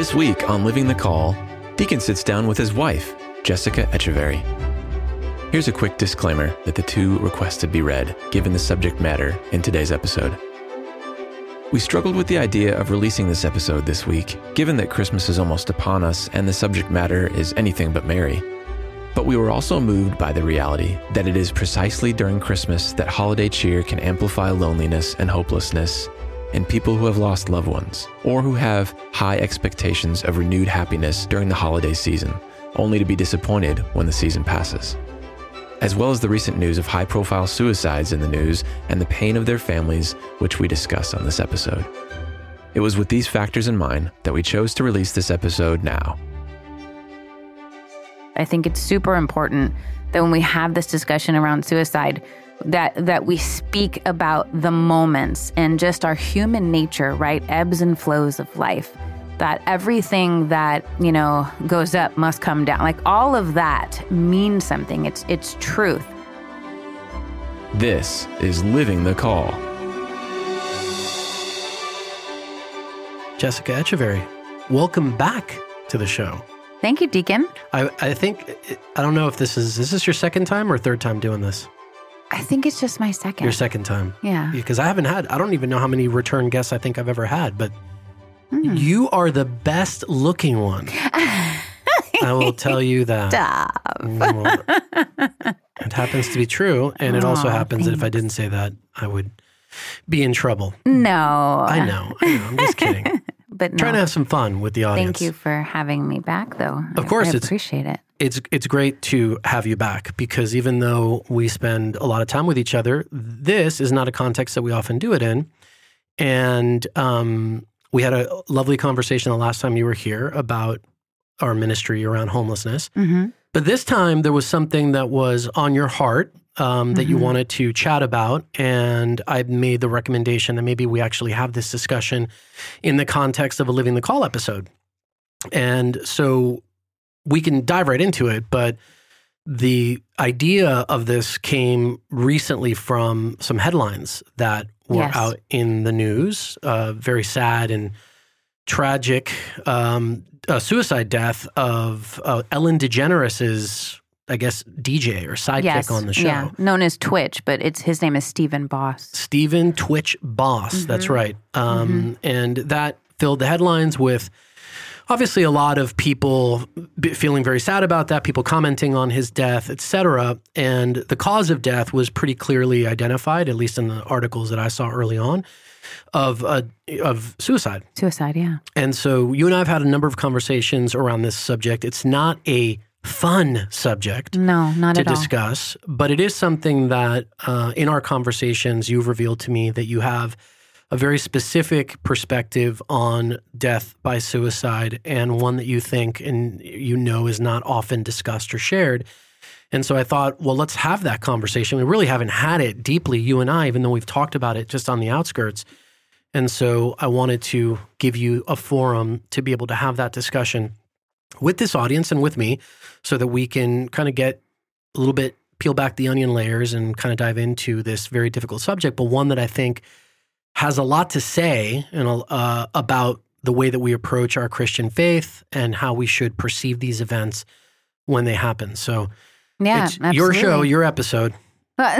This week on Living the Call, Deacon sits down with his wife, Jessica Echeverry. Here's a quick disclaimer that the two requested be read, given the subject matter in today's episode. We struggled with the idea of releasing this episode this week, given that Christmas is almost upon us and the subject matter is anything but merry. But we were also moved by the reality that it is precisely during Christmas that holiday cheer can amplify loneliness and hopelessness in people who have lost loved ones or who have high expectations of renewed happiness during the holiday season, only to be disappointed when the season passes. As well as the recent news of high profile suicides in the news and the pain of their families, which we discuss on this episode. It was with these factors in mind that we chose to release this episode now. I think it's super important that when we have this discussion around suicide, that that we speak about the moments and just our human nature, right? Ebbs and flows of life. That everything that, you know, goes up must come down. Like all of that means something. It's it's truth. This is Living the Call. Jessica Echeverry, welcome back to the show. Thank you, Deacon. I, I think I don't know if this is is this your second time or third time doing this. I think it's just my second. Your second time. Yeah. Because I haven't had, I don't even know how many return guests I think I've ever had, but mm. you are the best looking one. I will tell you that. Stop. Well, it happens to be true. And it also happens thanks. that if I didn't say that, I would be in trouble. No. I know. I know I'm just kidding. but no. trying to have some fun with the audience. Thank you for having me back, though. Of course, I appreciate it. It's it's great to have you back because even though we spend a lot of time with each other, this is not a context that we often do it in. And um, we had a lovely conversation the last time you were here about our ministry around homelessness. Mm-hmm. But this time there was something that was on your heart um, that mm-hmm. you wanted to chat about. And I made the recommendation that maybe we actually have this discussion in the context of a Living the Call episode. And so we can dive right into it, but the idea of this came recently from some headlines that were yes. out in the news. Uh, very sad and tragic um, uh, suicide death of uh, Ellen DeGeneres's I guess DJ or sidekick yes, on the show. Yeah, known as Twitch, but it's his name is Stephen Boss. Stephen Twitch Boss. Mm-hmm. That's right. Um, mm-hmm. And that filled the headlines with obviously a lot of people feeling very sad about that, people commenting on his death, etc. And the cause of death was pretty clearly identified, at least in the articles that I saw early on, of uh, of suicide. Suicide, yeah. And so you and I have had a number of conversations around this subject. It's not a fun subject no not to discuss all. but it is something that uh, in our conversations you've revealed to me that you have a very specific perspective on death by suicide and one that you think and you know is not often discussed or shared. And so i thought well let's have that conversation. We really haven't had it deeply you and i even though we've talked about it just on the outskirts. And so i wanted to give you a forum to be able to have that discussion with this audience and with me so that we can kind of get a little bit peel back the onion layers and kind of dive into this very difficult subject, but one that I think has a lot to say and uh, about the way that we approach our Christian faith and how we should perceive these events when they happen. So, yeah, it's absolutely. your show, your episode. but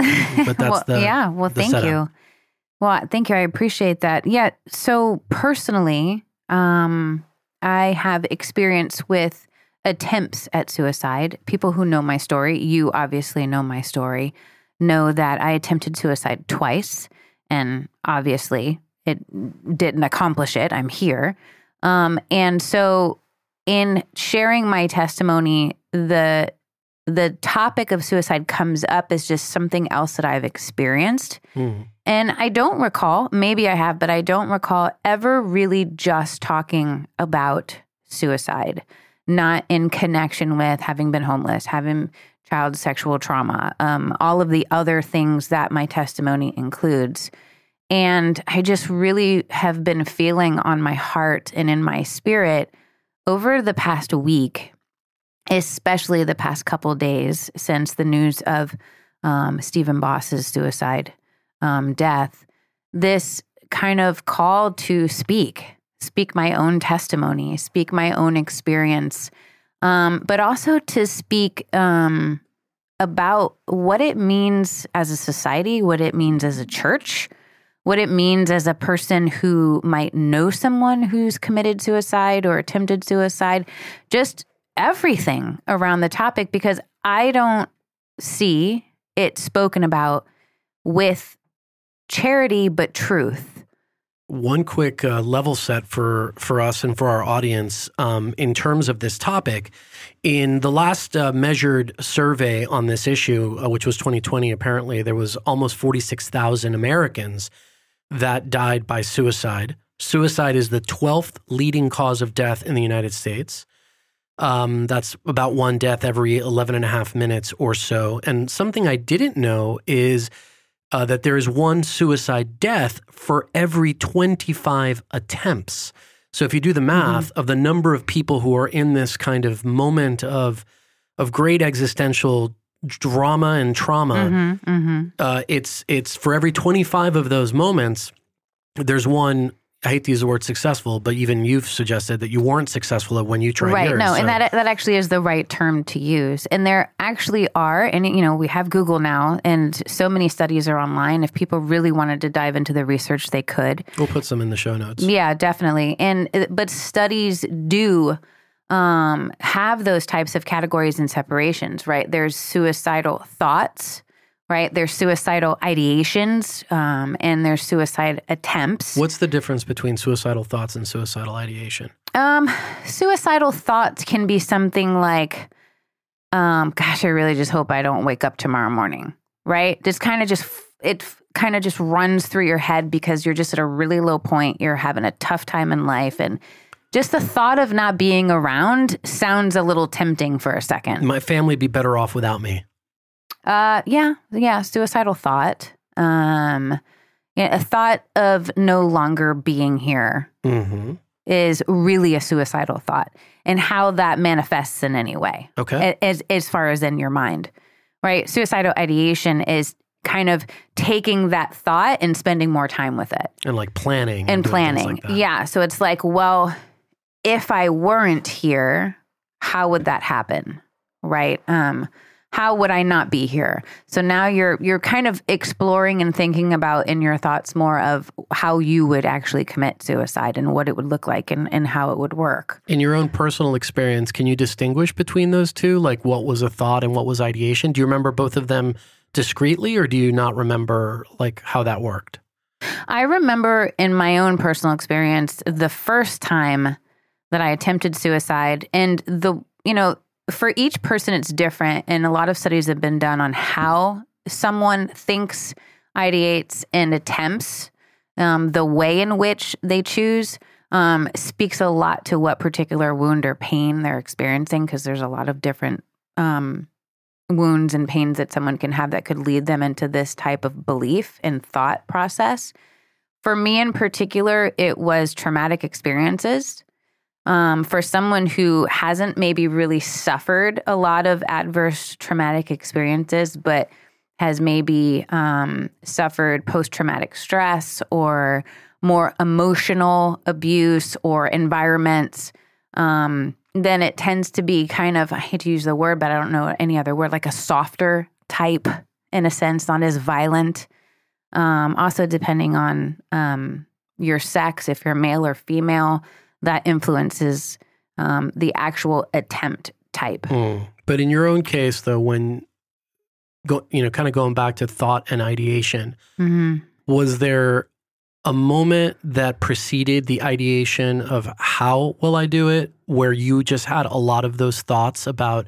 that's well, the yeah. Well, thank setup. you. Well, thank you. I appreciate that. Yeah. So personally, um, I have experience with attempts at suicide. People who know my story, you obviously know my story, know that I attempted suicide twice. And obviously, it didn't accomplish it. I'm here. Um, and so, in sharing my testimony, the the topic of suicide comes up as just something else that I've experienced. Mm. And I don't recall, maybe I have, but I don't recall ever really just talking about suicide, not in connection with having been homeless, having child sexual trauma, um, all of the other things that my testimony includes. And I just really have been feeling on my heart and in my spirit over the past week especially the past couple days since the news of um, Stephen Boss's suicide um, death, this kind of call to speak, speak my own testimony, speak my own experience, um, but also to speak um, about what it means as a society, what it means as a church, what it means as a person who might know someone who's committed suicide or attempted suicide, just everything around the topic, because I don't see it spoken about with charity but truth. One quick uh, level set for for us and for our audience um, in terms of this topic. In the last uh, measured survey on this issue, uh, which was 2020, apparently there was almost 46,000 Americans that died by suicide. Suicide is the 12th leading cause of death in the United States. Um, that's about one death every 11 and a half minutes or so. And something I didn't know is uh, that there is one suicide death for every 25 attempts. So if you do the math mm-hmm. of the number of people who are in this kind of moment of of great existential drama and trauma, mm-hmm, mm-hmm. Uh, it's it's for every 25 of those moments, there's one I hate to use the word successful, but even you've suggested that you weren't successful at when you tried right, yours. no, so. and that that actually is the right term to use. And there actually are, and you know, we have Google now, and so many studies are online. If people really wanted to dive into the research, they could. We'll put some in the show notes. Yeah, definitely. And but studies do um, have those types of categories and separations. Right? There's suicidal thoughts right? There's suicidal ideations um, and there's suicide attempts. What's the difference between suicidal thoughts and suicidal ideation? Um, suicidal thoughts can be something like, um, gosh, I really just hope I don't wake up tomorrow morning, right? Just kind of just, it kind of just runs through your head because you're just at a really low point. You're having a tough time in life. And just the thought of not being around sounds a little tempting for a second. My family would be better off without me. Uh, yeah, yeah, suicidal thought. Um, yeah, a thought of no longer being here mm-hmm. is really a suicidal thought, and how that manifests in any way. Okay, as as far as in your mind, right? Suicidal ideation is kind of taking that thought and spending more time with it, and like planning and, and planning. Like yeah, so it's like, well, if I weren't here, how would that happen? Right? Um, how would I not be here? So now you're you're kind of exploring and thinking about in your thoughts more of how you would actually commit suicide and what it would look like and, and how it would work. In your own personal experience, can you distinguish between those two? Like what was a thought and what was ideation? Do you remember both of them discreetly or do you not remember like how that worked? I remember in my own personal experience the first time that I attempted suicide and the you know for each person, it's different. And a lot of studies have been done on how someone thinks, ideates, and attempts. Um, the way in which they choose um, speaks a lot to what particular wound or pain they're experiencing, because there's a lot of different um, wounds and pains that someone can have that could lead them into this type of belief and thought process. For me in particular, it was traumatic experiences um, for someone who hasn't maybe really suffered a lot of adverse traumatic experiences, but has maybe um, suffered post traumatic stress or more emotional abuse or environments, um, then it tends to be kind of, I hate to use the word, but I don't know any other word, like a softer type in a sense, not as violent. Um, also, depending on um, your sex, if you're male or female, that influences um, the actual attempt type. Mm. But in your own case, though, when go, you know, kind of going back to thought and ideation, mm-hmm. was there a moment that preceded the ideation of how will I do it, where you just had a lot of those thoughts about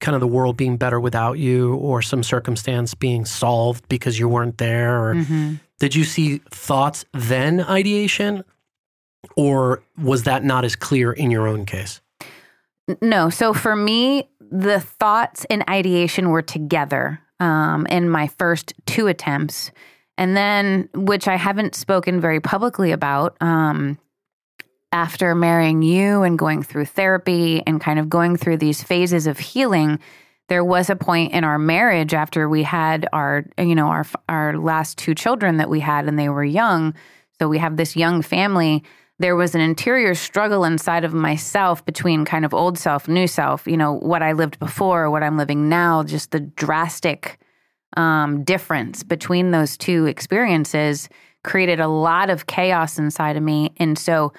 kind of the world being better without you, or some circumstance being solved because you weren't there, or mm-hmm. did you see thoughts then ideation? Or was that not as clear in your own case? No. So for me, the thoughts and ideation were together um, in my first two attempts. And then, which I haven't spoken very publicly about, um, after marrying you and going through therapy and kind of going through these phases of healing, there was a point in our marriage after we had our, you know, our our last two children that we had and they were young. So we have this young family there was an interior struggle inside of myself between kind of old self, new self, you know, what I lived before, what I'm living now, just the drastic um, difference between those two experiences created a lot of chaos inside of me. And so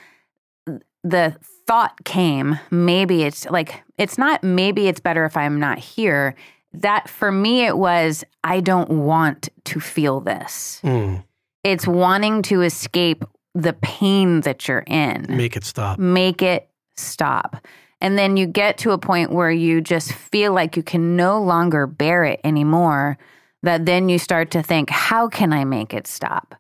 the thought came maybe it's like, it's not maybe it's better if I'm not here. That for me, it was, I don't want to feel this. Mm. It's wanting to escape the pain that you're in. Make it stop. Make it stop. And then you get to a point where you just feel like you can no longer bear it anymore. That then you start to think, how can I make it stop?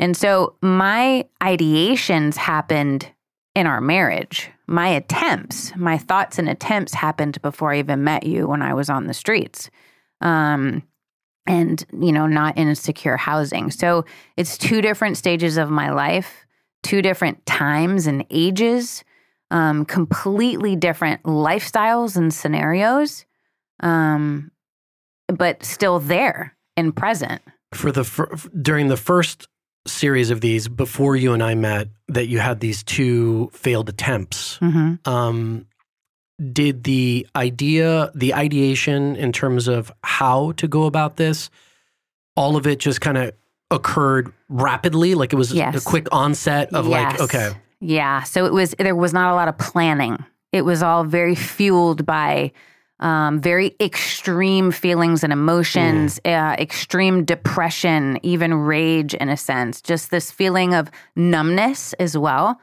And so my ideations happened in our marriage. My attempts, my thoughts and attempts happened before I even met you when I was on the streets. Um, and you know not in secure housing so it's two different stages of my life two different times and ages um, completely different lifestyles and scenarios um, but still there and present For the fir- during the first series of these before you and I met, that you had these two failed attempts. mm-hmm. Um, did the idea, the ideation in terms of how to go about this, all of it just kind of occurred rapidly? Like it was Yes. a quick onset of like, okay, Yeah. So it was, there was not a lot of planning. It was all very fueled by um, very extreme feelings and emotions, uh, extreme depression, even rage in a sense, just this feeling of numbness as well.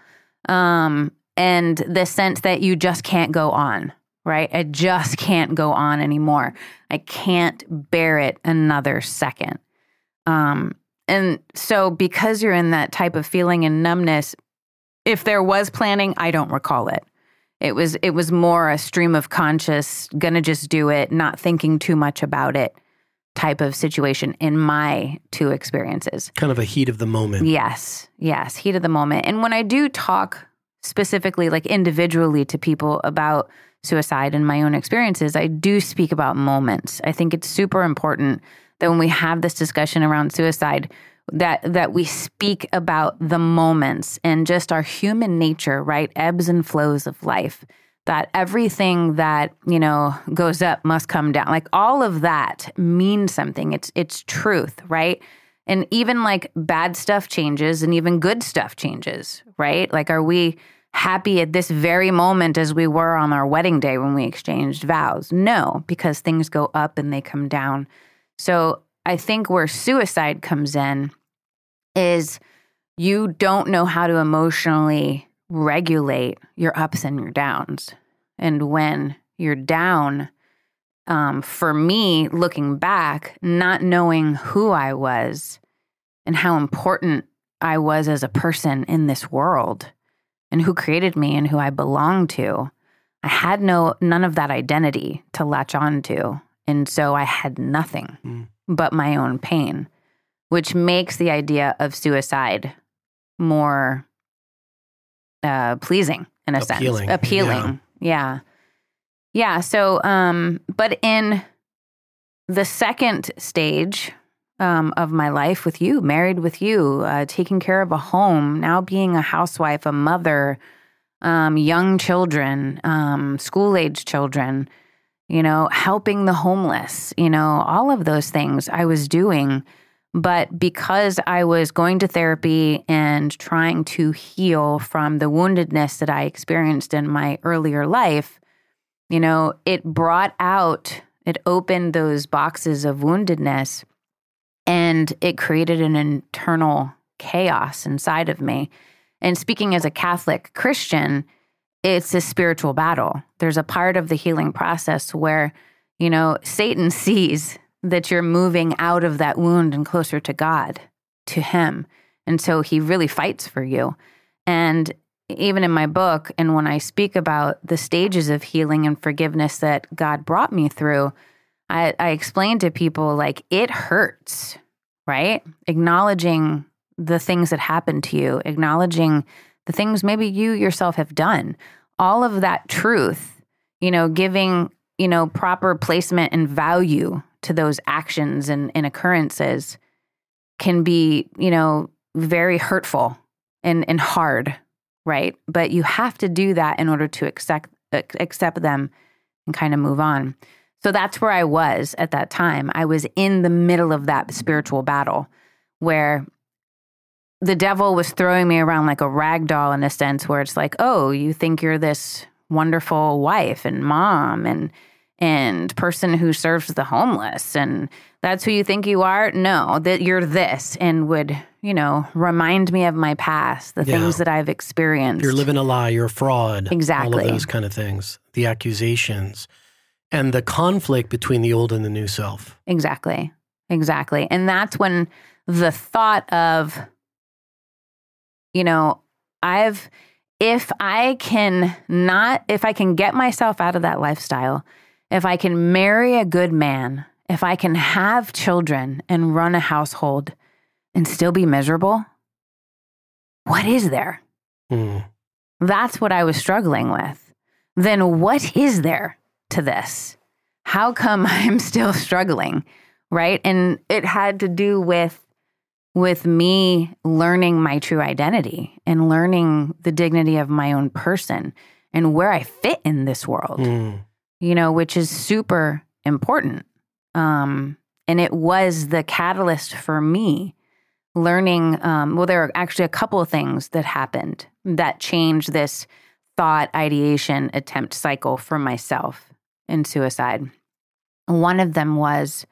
Um, and the sense that you just can't go on, right? I just can't go on anymore. I can't bear it another second. Um, and so, because you're in that type of feeling and numbness, if there was planning, I don't recall it. It was it was more a stream of conscious, gonna just do it, not thinking too much about it type of situation in my two experiences. kind of a heat of the moment. Yes, yes, heat of the moment. And when I do talk specifically, like individually to people about suicide and my own experiences, I do speak about moments. I think it's super important that when we have this discussion around suicide, that that we speak about the moments and just our human nature, right? Ebbs and flows of life. That everything that, you know, goes up must come down. Like all of that means something. It's it's truth, right? And even like bad stuff changes and even good stuff changes, right? Like, are we happy at this very moment as we were on our wedding day when we exchanged vows? No, because things go up and they come down. So I think where suicide comes in is you don't know how to emotionally regulate your ups and your downs. And when you're down, um, for me, looking back, not knowing who I was and how important I was as a person in this world and who created me and who I belonged to, I had no none of that identity to latch on to. And so I had nothing Mm. but my own pain, which makes the idea of suicide more uh, pleasing in a Appealing, sense. Appealing. Yeah. yeah. So, um, but in the second stage um, of my life with you, married with you, uh, taking care of a home, now being a housewife, a mother, um, young children, um, school age children, you know, helping the homeless, you know, all of those things I was doing. But because I was going to therapy and trying to heal from the woundedness that I experienced in my earlier life, you know, it brought out, it opened those boxes of woundedness and it created an internal chaos inside of me. And speaking as a Catholic Christian, it's a spiritual battle. There's a part of the healing process where, you know, Satan sees that you're moving out of that wound and closer to God, to Him. And so he really fights for you. And even in my book, and when I speak about the stages of healing and forgiveness that God brought me through, I, I explain to people like it hurts, right? Acknowledging the things that happened to you, acknowledging the things maybe you yourself have done, all of that truth, you know, giving, you know, proper placement and value to those actions and, and occurrences can be, you know, very hurtful and, and hard right? But you have to do that in order to accept accept them and kind of move on. So that's where I was at that time. I was in the middle of that spiritual battle where the devil was throwing me around like a rag doll in a sense where it's like, "Oh, you think you're this wonderful wife and mom and and person who serves the homeless and that's who you think you are no that you're this and would you know remind me of my past the Yeah. things that i've experienced You're living a lie, you're a fraud. All Exactly. of those kind of things. The accusations and the conflict between the old and the new self. exactly exactly and that's when the thought of you know i've if i can not if i can get myself out of that lifestyle if i can marry a good man if i can have children and run a household and still be miserable what is there Mm. that's what I was struggling with. Then what is there to this? How come I'm still struggling? Right? And it had to do with with me learning my true identity and learning the dignity of my own person and where I fit in this world Mm. You know, which is super important. Um, and it was the catalyst for me learning. Um, well, there are actually a couple of things that happened that changed this thought, ideation, attempt cycle for myself in suicide. One of them was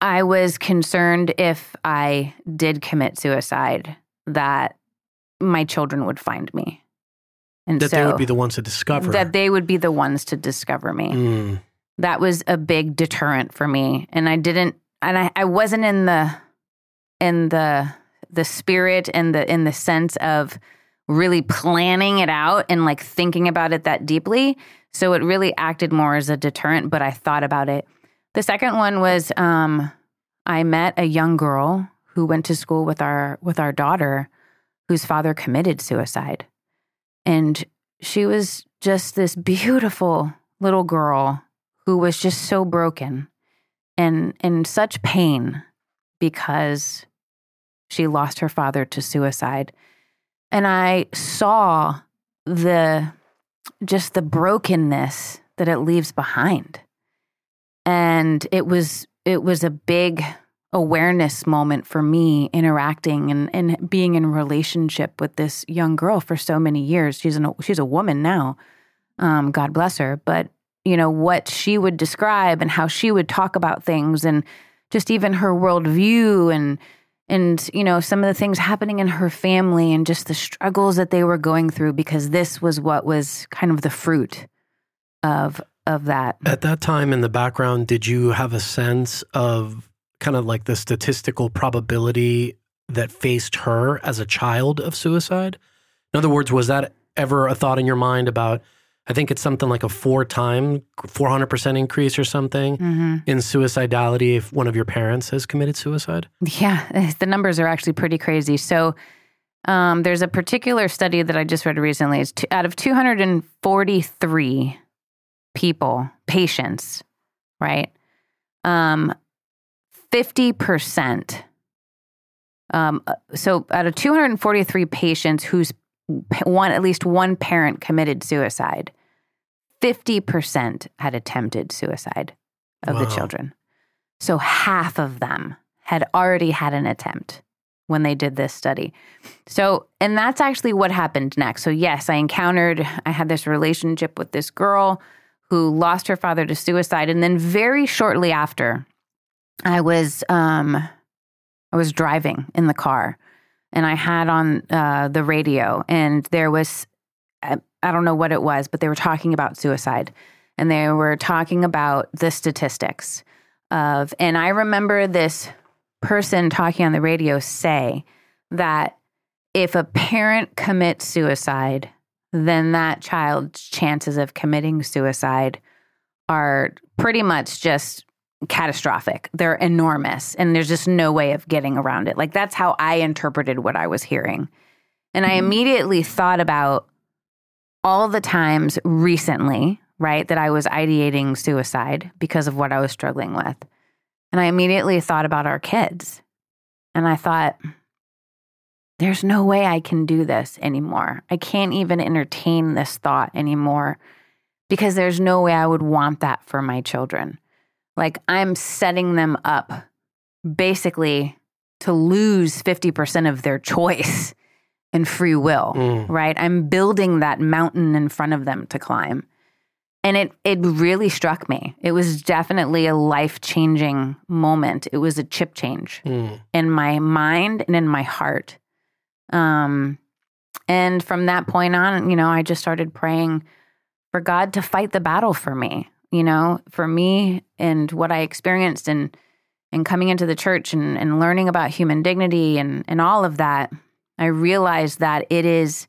I was concerned if I did commit suicide that my children would find me. And That so they would be the ones to discover. that they would be the ones to discover me. Mm. That was a big deterrent for me. And I didn't and I, I wasn't in the in the the spirit and the in the sense of really planning it out and like thinking about it that deeply. So it really acted more as a deterrent, but I thought about it. The second one was um I met a young girl who went to school with our with our daughter whose father committed suicide. And she was just this beautiful little girl who was just so broken and in such pain because she lost her father to suicide. And I saw the just the brokenness that it leaves behind. And it was it was a big awareness moment for me interacting and, and being in relationship with this young girl for so many years. She's an she's a woman now. Um, God bless her. But you know, what she would describe and how she would talk about things and just even her worldview and and you know some of the things happening in her family and just the struggles that they were going through because this was what was kind of the fruit of of that At that time in the background, did you have a sense of kind of like the statistical probability that faced her as a child of suicide? In other words, was that ever a thought in your mind about, I think it's something like a four time, 400% increase or something hmm in suicidality if one of your parents has committed suicide? Yeah, the numbers are actually pretty crazy. So um, there's a particular study that I just read recently. It's two, out of 243 people, patients, right? Um, 50%. Um, uh, so out of 243 patients whose one, at least one parent committed suicide, 50% had attempted suicide of the children. So half of them had already had an attempt when they did this study. So, and that's actually what happened next. So, yes, I encountered, I had this relationship with this girl who lost her father to suicide. And then very shortly after, I was, um, I was driving in the car and I had on uh, the radio and there was, I, I don't know what it was, but they were talking about suicide and they were talking about the statistics of, and I remember this person talking on the radio say that if a parent commits suicide, then that child's chances of committing suicide are pretty much just catastrophic. They're enormous, and there's just no way of getting around it. Like, that's how I interpreted what I was hearing. And I mm-hmm. immediately thought about all the times recently, right, that I was ideating suicide because of what I was struggling with. And I immediately thought about our kids. And I thought, there's no way I can do this anymore. I can't even entertain this thought anymore because there's no way I would want that for my children. Like I'm setting them up basically to lose 50% of their choice and free will, Mm. right? I'm building that mountain in front of them to climb. And it it really struck me. It was definitely a life-changing moment. It was a chip change Mm. in my mind and in my heart. Um, and from that point on, you know, I just started praying for God to fight the battle for me, you know, for me and what I experienced and and coming into the church and, and learning about human dignity and, and all of that, I realized that it is,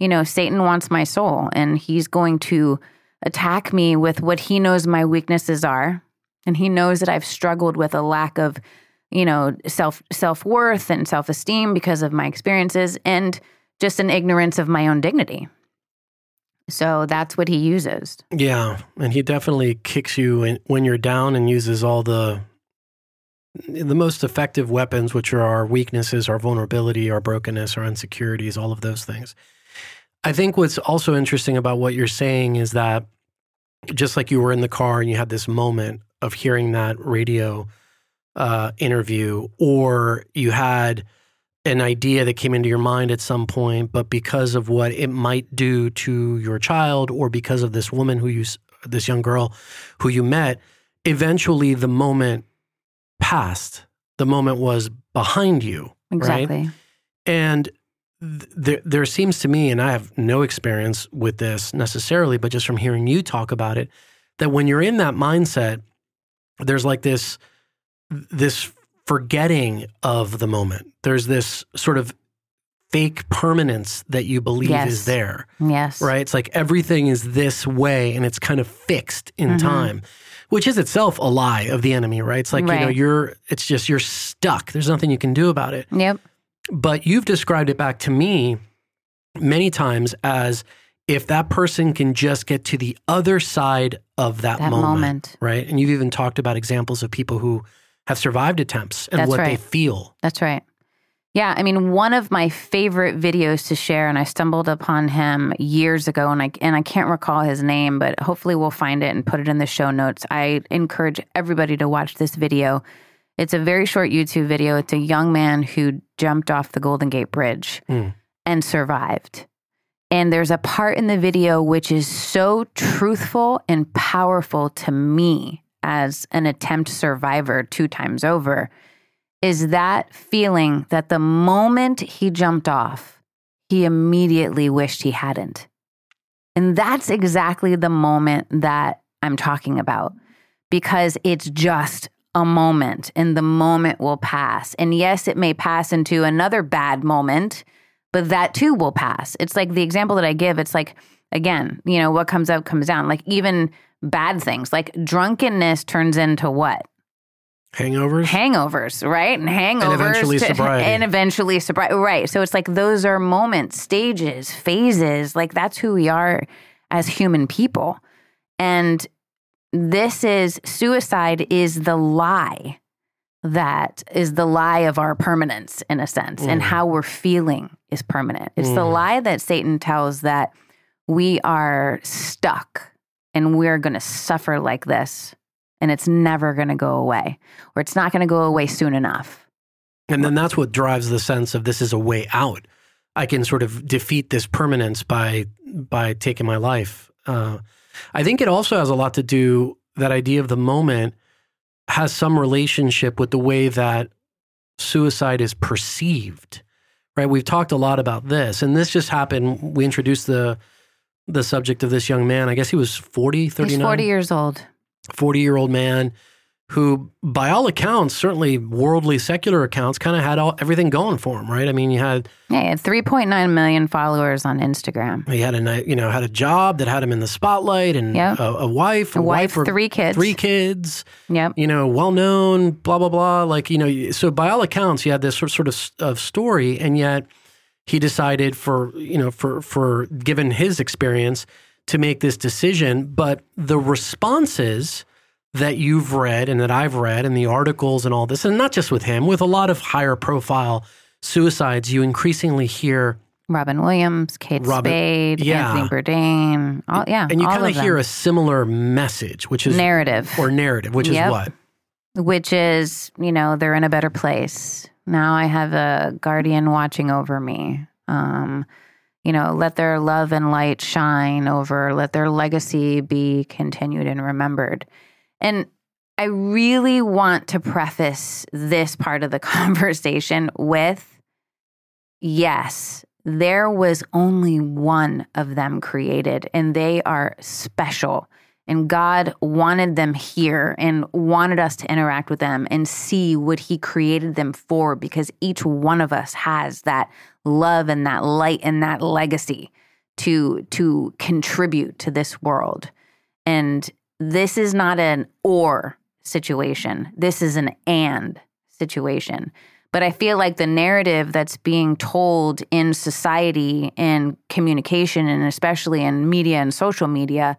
you know, Satan wants my soul and he's going to attack me with what he knows my weaknesses are. And he knows that I've struggled with a lack of you know self self-worth and self-esteem because of my experiences and just an ignorance of my own dignity so that's what he uses Yeah, and he definitely kicks you in, when you're down and uses all the the most effective weapons, which are our weaknesses, our vulnerability, our brokenness, our insecurities, all of those things. I think what's also interesting about what you're saying is that just like you were in the car and you had this moment of hearing that radio uh, interview, or you had an idea that came into your mind at some point, but because of what it might do to your child, or because of this woman who you, this young girl who you met, eventually the moment passed. The moment was behind you. exactly And th- there, there seems to me, and I have no experience with this necessarily, but just from hearing you talk about it, that when you're in that mindset, there's like this, this forgetting of the moment. There's this sort of fake permanence that you believe Yes. is there, yes right? It's like everything is this way and it's kind of fixed in Mhm. time. Which is itself a lie of the enemy, right? It's like, you know, you're, it's just, you're stuck. There's nothing you can do about it yep but you've described it back to me many times as if that person can just get to the other side of that, that moment, moment, right? And you've even talked about examples of people who have survived attempts and That's what they feel. that's right. Yeah i mean one of my favorite videos to share and i stumbled upon him years ago and i and i can't recall his name but hopefully we'll find it and put it in the show notes. I encourage everybody to watch this video. It's a very short youtube video. It's a young man who jumped off the golden gate bridge Hmm. and survived. And there's a part in the video which is so truthful and powerful to me as an attempt survivor two times over is that feeling that the moment he jumped off, he immediately wished he hadn't. And that's exactly the moment that I'm talking about because it's just a moment and the moment will pass. And yes, it may pass into another bad moment, but that too will pass. It's like the example that I give, it's like, again, you know, what comes up comes down. Like even bad things, like drunkenness turns into what? Hangovers? hangovers, right? And hangovers And eventually sobriety. and eventually sobriety, right? So it's like those are moments, stages, phases. Like that's who we are as human people, and this is suicide is the lie that is the lie of our permanence in a sense, and Mm. how we're feeling is permanent. It's the Mm. lie that Satan tells that we are stuck and we're going to suffer like this and it's never going to go away or it's not going to go away soon enough. And then that's what drives the sense of this is a way out. I can sort of defeat this permanence by by taking my life. Uh, I think it also has a lot to do that idea of the moment has some relationship with the way that suicide is perceived. Right? We've talked a lot about this, and this just happened. We introduced the the subject of this young man. I guess he was 40, 39. He's 40 years old. 40 year old man who, by all accounts, certainly worldly secular accounts, kind of had all, everything going for him, right? I mean, you had Yeah, he had 3.9 million followers on Instagram. he had a you know had a job that had him in the spotlight and Yep. a, a wife, A wife, or three kids. three kids, Yep. you know, well known, blah blah blah. Like you know, so by all accounts, he had this sort sort of, of story, and yet he decided for you know for for given his experience to make this decision. But the responses that you've read and that I've read and the articles and all this, and not just with him, with a lot of higher profile suicides, you increasingly hear Robin Williams, Kate Robin- Spade, yeah. Anthony Bourdain. All, yeah, and you kind of hear a similar message, which is narrative. or narrative, which is what? which is, you know, they're in a better place. Now I have a guardian watching over me. Um, you know, let their love and light shine over, let their legacy be continued and remembered. And I really want to preface this part of the conversation with yes, there was only one of them created, and they are special. And God wanted them here and wanted us to interact with them and see what He created them for because each one of us has that love and that light and that legacy to, to contribute to this world. And this is not an or situation, this is an and situation. But I feel like the narrative that's being told in society and communication, and especially in media and social media,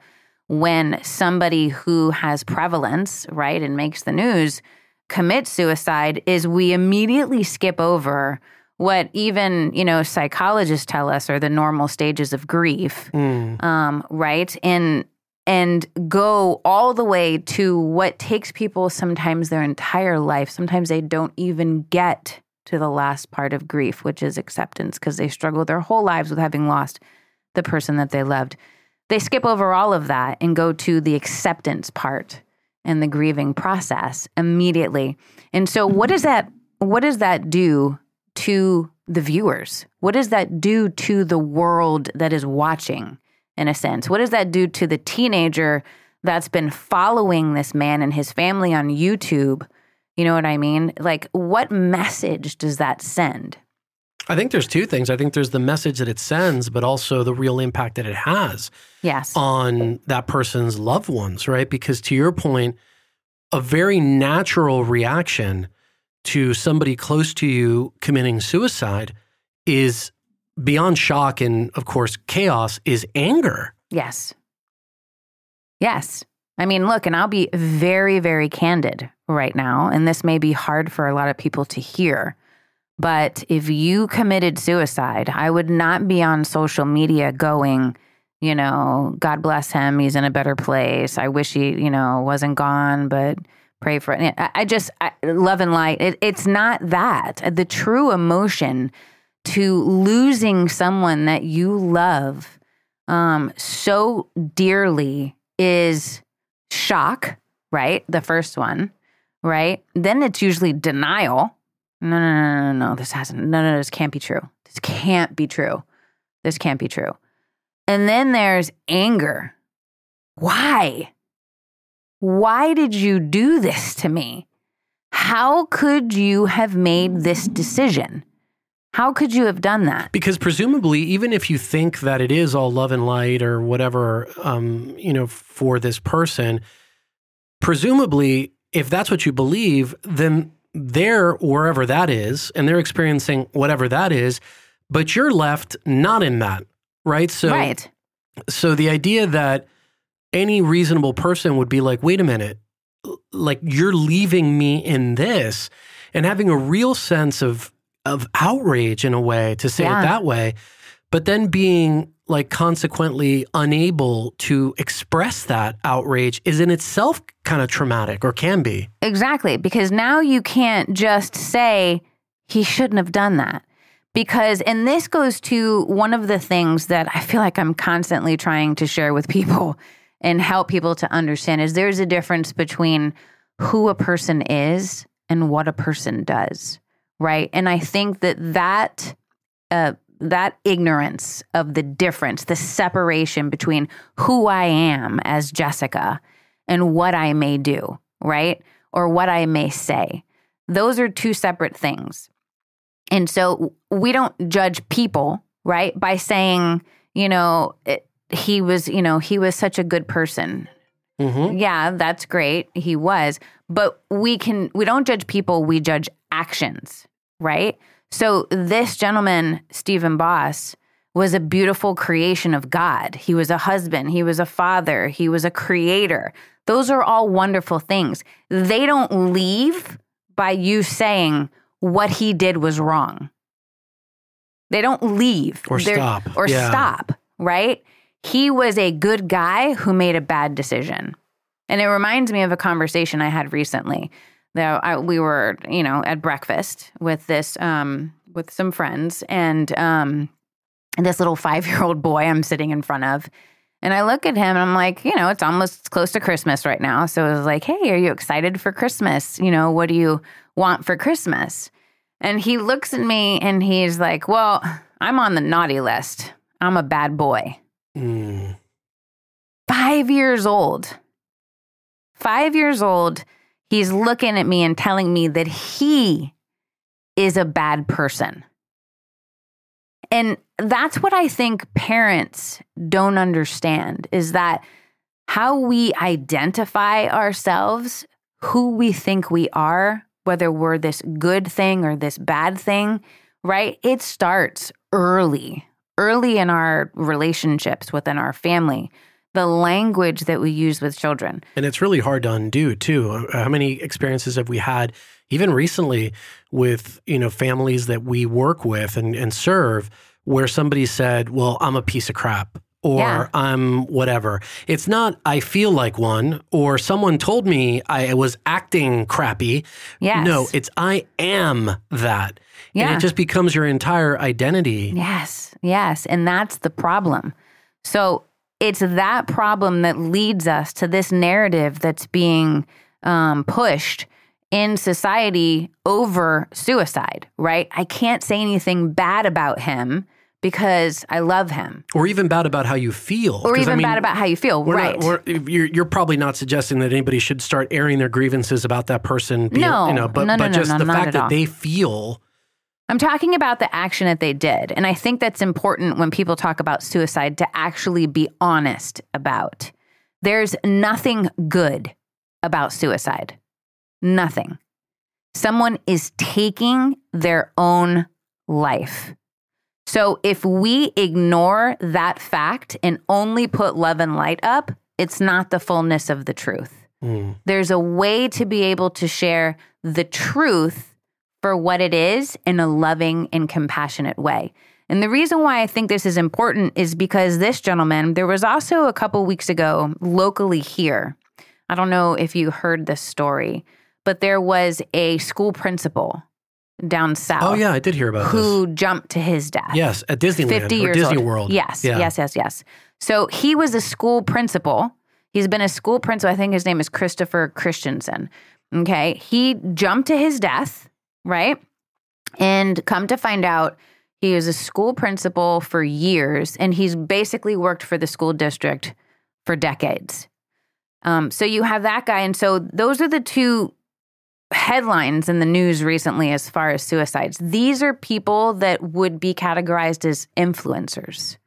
when somebody who has prevalence, right, and makes the news commits suicide, is we immediately skip over what even, you know, psychologists tell us are the normal stages of grief Mm. um, right? And and go all the way to what takes people sometimes their entire life. Sometimes they don't even get to the last part of grief, which is acceptance, because they struggle their whole lives with having lost the person that they loved. They skip over all of that and go to the acceptance part and the grieving process immediately. And so what does that what does that do to the viewers? What does that do to the world that is watching in a sense? What does that do to the teenager that's been following this man and his family on YouTube? You know what I mean? Like what message does that send? I think there's two things. I think there's the message that it sends, but also the real impact that it has Yes. on that person's loved ones, right? Because to your point, a very natural reaction to somebody close to you committing suicide is beyond shock and, of course, chaos is anger. Yes. Yes. I mean, look, and I'll be very, very candid right now, and this may be hard for a lot of people to hear. But if you committed suicide, I would not be on social media going, you know, God bless him. He's in a better place. I wish he, you know, wasn't gone, but pray for it. I, just, I, love and light. It, it's not that. The true emotion to losing someone that you love um, so dearly is shock, right? The first one, right? Then it's usually denial. No, no, no, no, no. This hasn't, no, no, this can't be true. This can't be true. This can't be true. And then there's anger. Why? Why did you do this to me? How could you have made this decision? How could you have done that? Because presumably, even if you think that it is all love and light or whatever, um, you know, for this person, presumably, if that's what you believe, then they're wherever that is, and they're experiencing whatever that is, but you're left not in that, right? So, right. so the idea that any reasonable person would be like, wait a minute, like you're leaving me in this, and having a real sense of of outrage in a way to say Yeah. it that way, but then being like consequently unable to express that outrage is in itself kind of traumatic or can be. Exactly. Because now you can't just say he shouldn't have done that. Because, and this goes to one of the things that I feel like I'm constantly trying to share with people and help people to understand is there's a difference between who a person is and what a person does. Right. And I think that that, uh, that ignorance of the difference, the separation between who I am as Jessica and what I may do, right? Or what I may say. Those are two separate things. And so we don't judge people, right? By saying, you know, it, he was, you know, he was such a good person. hmm Yeah, that's great. He was. But we can, we don't judge people, we judge actions, right? So this gentleman, Stephen Boss, was a beautiful creation of God. He was a husband, he was a father, he was a creator. Those are all wonderful things. They don't leave by you saying what he did was wrong. They don't leave Or They're- stop. Or Yeah. stop, right? He was a good guy who made a bad decision. And it reminds me of a conversation I had recently. Though I, we were, you know, at breakfast with this, um, with some friends, and um, this little five-year-old boy I'm sitting in front of, and I look at him and I'm like, you know, it's almost close to Christmas right now. So I was like, hey, are you excited for Christmas? You know, what do you want for Christmas? And he looks at me and he's like, well, I'm on the naughty list. I'm a bad boy. Mm. Five years old. Five years old. He's looking at me and telling me that he is a bad person. And that's what I think parents don't understand is that how we identify ourselves, who we think we are, whether we're this good thing or this bad thing, right? It starts early, early in our relationships within our family. The language that we use with children. And it's really hard to undo too. How many experiences have we had, even recently, with you know families that we work with and, and serve, where somebody said, "Well, I'm a piece of crap," or Yeah. "I'm whatever." It's not I feel like one, or someone told me I was acting crappy. Yes. No, it's I am that. And Yeah. it just becomes your entire identity. Yes, yes. And that's the problem. So it's that problem that leads us to this narrative that's being um, pushed in society over suicide, right? I can't say anything bad about him because I love him, Or even bad about how you feel. or 'Cause, I even mean, bad about how you feel, right? Not, we're, you're, you're probably not suggesting that anybody should start airing their grievances about that person. be- No. you know, but, No, no, but no, just the fact that all. they feel. I'm talking about the action that they did. And I think that's important when people talk about suicide to actually be honest about. There's nothing good about suicide. Nothing. Someone is taking their own life. So if we ignore that fact and only put love and light up, it's not the fullness of the truth. Mm. There's a way to be able to share the truth for what it is in a loving and compassionate way. And the reason why I think this is important is because this gentleman, there was also a couple weeks ago locally here. I don't know if you heard this story, but there was a school principal down south Oh, yeah, I did hear about who jumped to his death. Yes, at Disneyland 50 or years Disney old. World. Yes, Yeah. yes, yes, yes. So he was a school principal. He's been a school principal. I think his name is Christopher Christensen. Okay. He jumped to his death, right? And come to find out, he was a school principal for years and he's basically worked for the school district for decades. Um, so you have that guy. And so those are the two headlines in the news recently as far as suicides. These are people that would be categorized as influencers.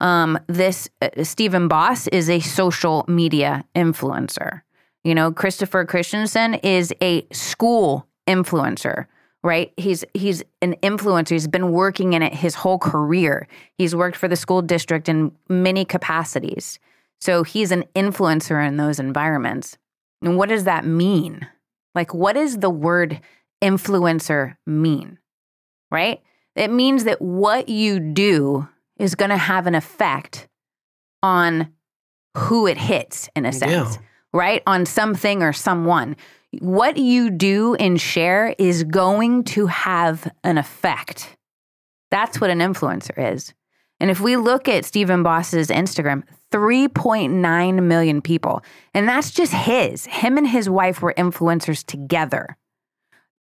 Um, this uh, Stephen Boss is a social media influencer. You know, Christopher Christensen is a school influencer, right? He's he's an influencer. He's been working in it his whole career. He's worked for the school district in many capacities. So he's an influencer in those environments. And what does that mean? Like, what does the word influencer mean? Right? It means that what you do is going to have an effect on who it hits, in a sense, Yeah. right? On something or someone. What you do and share is going to have an effect. That's what an influencer is. And if we look at Stephen Boss's Instagram, 3.9 million people. And that's just his. Him and his wife were influencers together.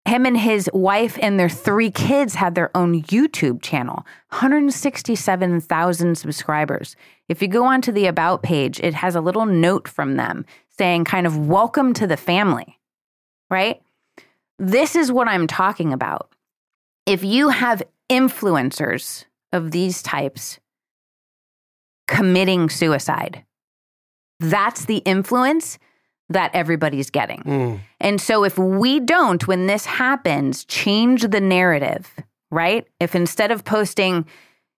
Him and his wife and their three kids had their own YouTube channel, 167,000 subscribers. If you go onto the About page, it has a little note from them saying, kind of, welcome to the family, right? This is what I'm talking about. If you have influencers of these types committing suicide, that's the influence that everybody's getting. Mm. And so if we don't, when this happens, change the narrative, right? If instead of posting,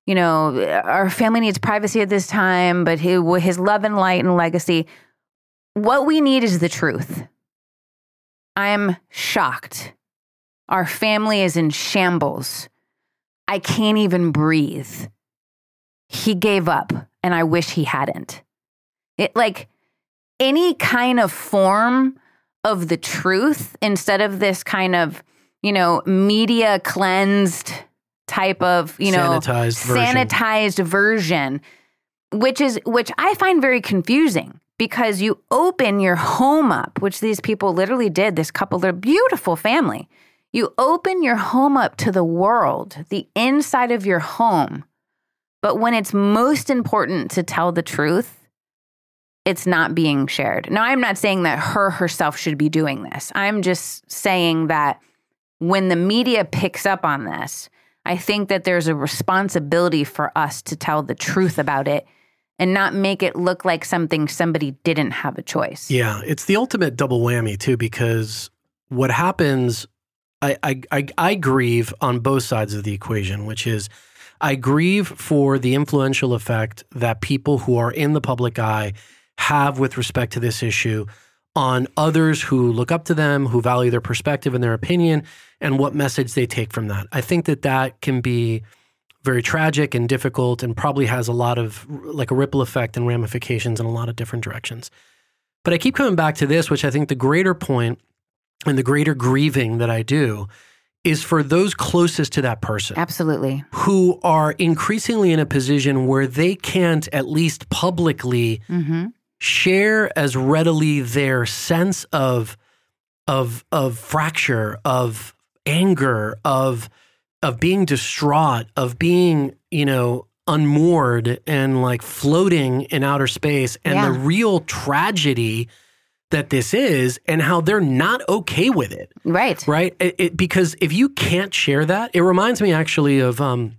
you know, our family needs privacy at this time, but his love and light and legacy, what we need is the truth. I'm shocked. Our family is in shambles. I can't even breathe. He gave up and I wish he hadn't. It like any kind of form of the truth instead of this kind of, you know, media cleansed type of, you know, Sanitized version. sanitized version, which is which I find very confusing because you open your home up, which these people literally did, this couple, they're beautiful family. You open your home up to the world, the inside of your home. But when it's most important to tell the truth, it's not being shared. Now, I'm not saying that her herself should be doing this. I'm just saying that when the media picks up on this, I think that there's a responsibility for us to tell the truth about it and not make it look like something somebody didn't have a choice. Yeah, it's the ultimate double whammy too, because what happens, I, I, I, I grieve on both sides of the equation, which is I grieve for the influential effect that people who are in the public eye have with respect to this issue on others who look up to them, who value their perspective and their opinion, and what message they take from that. I think that that can be very tragic and difficult and probably has a lot of like a ripple effect and ramifications in a lot of different directions. But I keep coming back to this, which I think the greater point and the greater grieving that I do is for those closest to that person Absolutely. who are increasingly in a position where they can't, at least publicly, hmm share as readily their sense of of of fracture, of anger, of of being distraught, of being, you know, unmoored and like floating in outer space and Yeah. the real tragedy that this is and how they're not okay with it Right. right? It, it, because if you can't share that, it reminds me actually of um,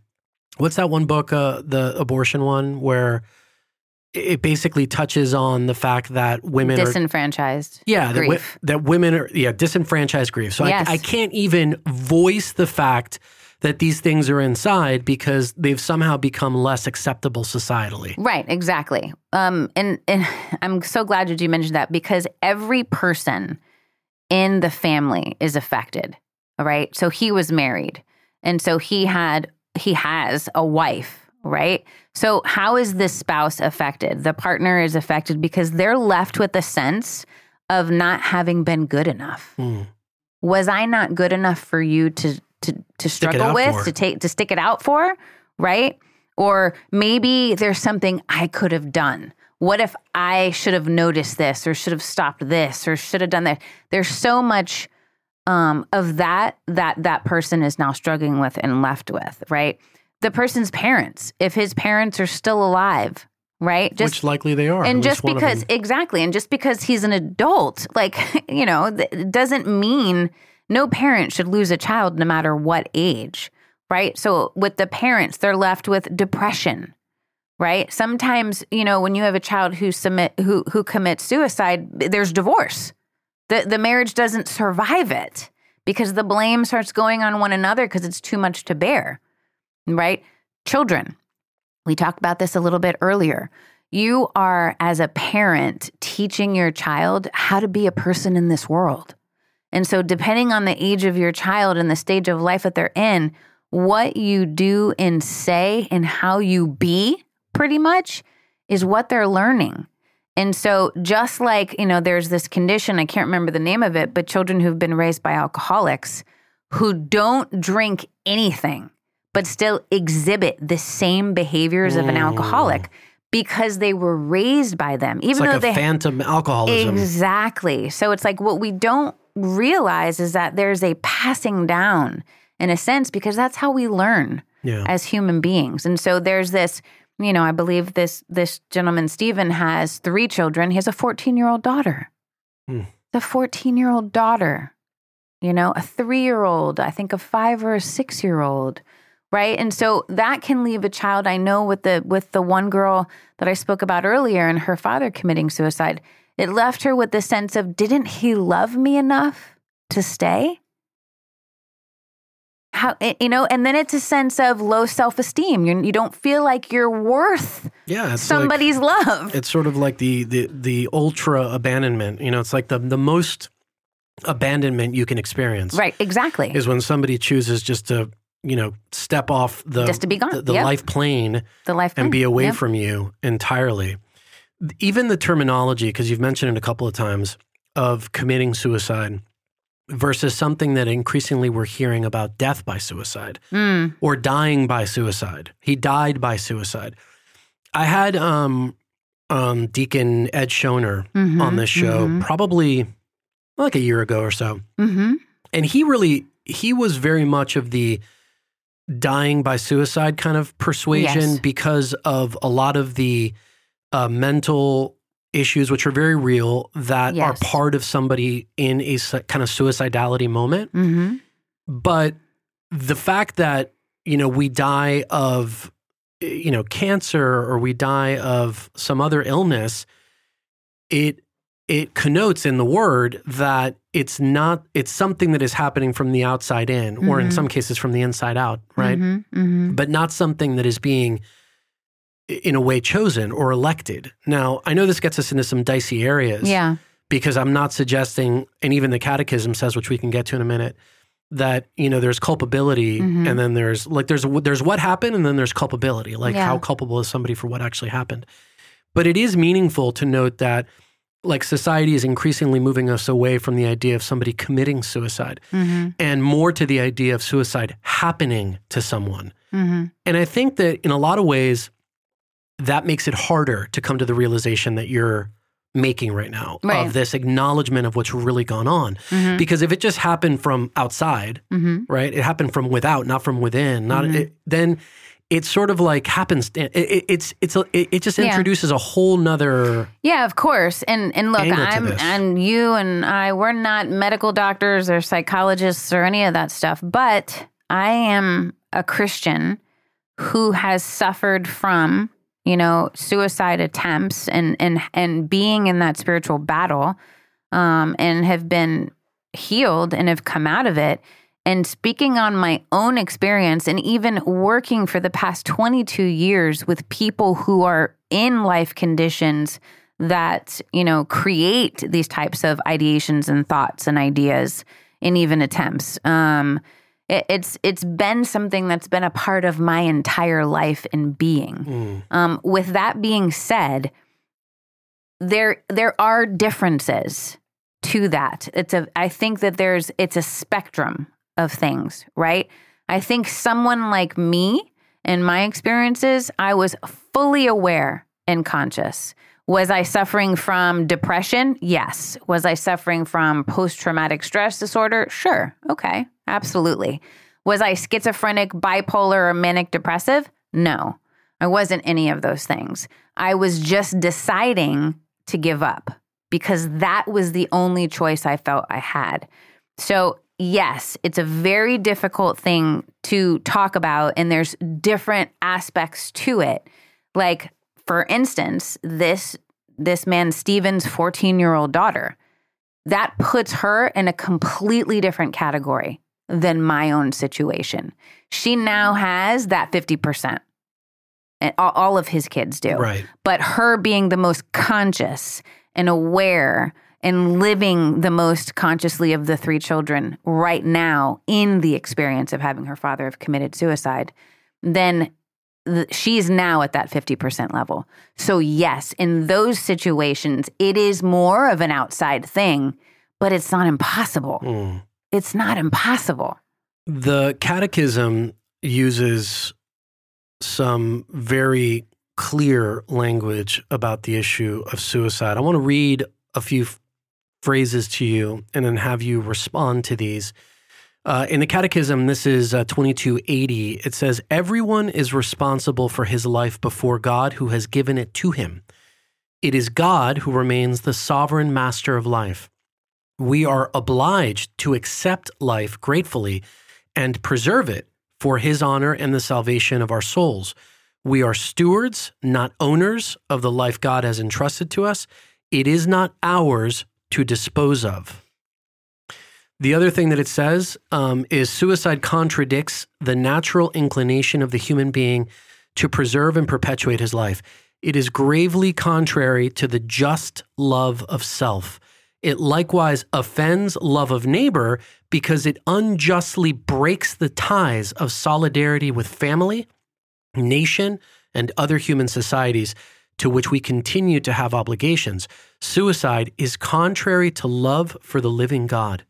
what's that one book, uh, the abortion one, where it basically touches on the fact that women are Disenfranchised. yeah that, that women are yeah disenfranchised grief. So Yes. I, I can't even voice the fact that these things are inside because they've somehow become less acceptable societally. Right, exactly. Um, and, and I'm so glad that you mentioned that because every person in the family is affected. All right. So he was married. And so he had, he has a wife, right? So how is this spouse affected? The partner is affected because they're left with a sense of not having been good enough. Hmm. Was I not good enough for you to to to struggle with, for. to take to stick it out for, right? Or maybe there's something I could have done. What if I should have noticed this or should have stopped this or should have done that? There's so much um, of that that that person is now struggling with and left with, right? The person's parents, if his parents are still alive, right? Just Which likely they are. and just because exactly and just because he's an adult like you know th- doesn't mean no parent should lose a child no matter what age right so with the parents they're left with depression right sometimes you know when you have a child who submit who who commits suicide there's divorce the the marriage doesn't survive it because the blame starts going on one another because it's too much to bear right children we talked about this a little bit earlier. You are, as a parent, teaching your child how to be a person in this world. And so, depending on the age of your child and the stage of life that they're in, what you do and say and how you be, pretty much, is what they're learning. And so, just like, you know, there's this condition, I can't remember the name of it, but children who've been raised by alcoholics who don't drink anything but still exhibit the same behaviors of an mm. alcoholic because they were raised by them, even like though a they phantom alcoholism. exactly. So it's like what we don't realize is that there's a passing down in a sense because that's how we learn yeah. as human beings. And so there's this, you know, I believe this this gentleman Stephen has three children. He has a 14 year old daughter. Hmm. The 14 year old daughter, you know, a three year old, I think a five or a six year old, right? And so that can leave a child. I know with the with the one girl that I spoke about earlier and her father committing suicide, it left her with the sense of, didn't he love me enough to stay? How eh, you know, and then it's a sense of low self esteem. You you don't feel like you're worth yeah. It's like- somebody's love. it's sort of like the the the ultra abandonment. You know, it's like the the most abandonment you can experience. Right, exactly. Is when somebody chooses just to you know, step off the Just to be gone. the, the Yep. life plane The life and be away Yep. from you entirely. Even the terminology, because you've mentioned it a couple of times, of committing suicide versus something that increasingly we're hearing about death by suicide Mm, or dying by suicide. He died by suicide. I had um, um, Deacon Ed Shoener mhm, on this show mhm, probably like a year ago or so. mhm. And he really, he was very much of the dying by suicide kind of persuasion Yes. because of a lot of the uh, mental issues, which are very real, that are part of somebody in a su- kind of suicidality moment. Mhm. But the fact that, you know, we die of, you know, cancer or we die of some other illness, it it connotes in the word that it's not it's something that is happening from the outside in or in Mhm. some cases from the inside out, right? Mhm, mhm. But not something that is being in a way chosen or elected. Now, I know this gets us into some dicey areas Yeah. because I'm not suggesting, and even the catechism says, which we can get to in a minute, that you know there's culpability, Mhm. and then there's like there's there's what happened, and then there's culpability, like Yeah. how culpable is somebody for what actually happened. But it is meaningful to note that like society is increasingly moving us away from the idea of somebody committing suicide Mhm, and more to the idea of suicide happening to someone. mhm. And I think that in a lot of ways, that makes it harder to come to the realization that you're making right now Right. of this acknowledgement of what's really gone on. Mhm. Because if it just happened from outside, Mhm. right, it happened from without, not from within, not Mhm. it, then it's sort of like happens. It, it, it's it's a, it, just Yeah. introduces a whole nother. Yeah, of course. And and look, I'm and you and I we're not medical doctors or psychologists or any of that stuff, but I am a Christian who has suffered from, you know, suicide attempts and and and being in that spiritual battle um and have been healed and have come out of it. And speaking on my own experience and even working for the past 22 years with people who are in life conditions that you know create these types of ideations and thoughts and ideas and even attempts um it, it's it's been something that's been a part of my entire life and being Mm, um, with that being said, there there are differences to that. It's a I think that there's it's a spectrum of things, right? I think someone like me and my experiences, I was fully aware and conscious. Was I suffering from depression? Yes. Was I suffering from post traumatic stress disorder? Sure. Okay. Absolutely. Was I schizophrenic, bipolar, or manic depressive? No. I wasn't any of those things. I was just deciding to give up because that was the only choice I felt I had. So, yes, it's a very difficult thing to talk about, and there's different aspects to it. Like, for instance, this this man Steven's 14 year old daughter, that puts her in a completely different category than my own situation. She now has that 50%. Eh, and all- of his kids do right. but her being the most conscious and aware and living the most consciously of the three children right now in the experience of having her father have committed suicide, then th- she's now at that 50% level. So, yes, in those situations, it is more of an outside thing, but it's not impossible. Mm. It's not impossible. The catechism uses some very clear language about the issue of suicide. I want to read a few phrases to you and then have you respond to these. Uh, in the catechism, this is uh, 2280. It says, Everyone is responsible for his life before God who has given it to him. It is God who remains the sovereign master of life. We are obliged to accept life gratefully and preserve it for his honor and the salvation of our souls. We are stewards, not owners of the life God has entrusted to us. It is not ours to dispose of. The other thing that it says um, is suicide contradicts the natural inclination of the human being to preserve and perpetuate his life. It is gravely contrary to the just love of self. it likewise offends love of neighbor because it unjustly breaks the ties of solidarity with family, nation, and other human societies to which we continue to have obligations. Suicide is contrary to love for the living God.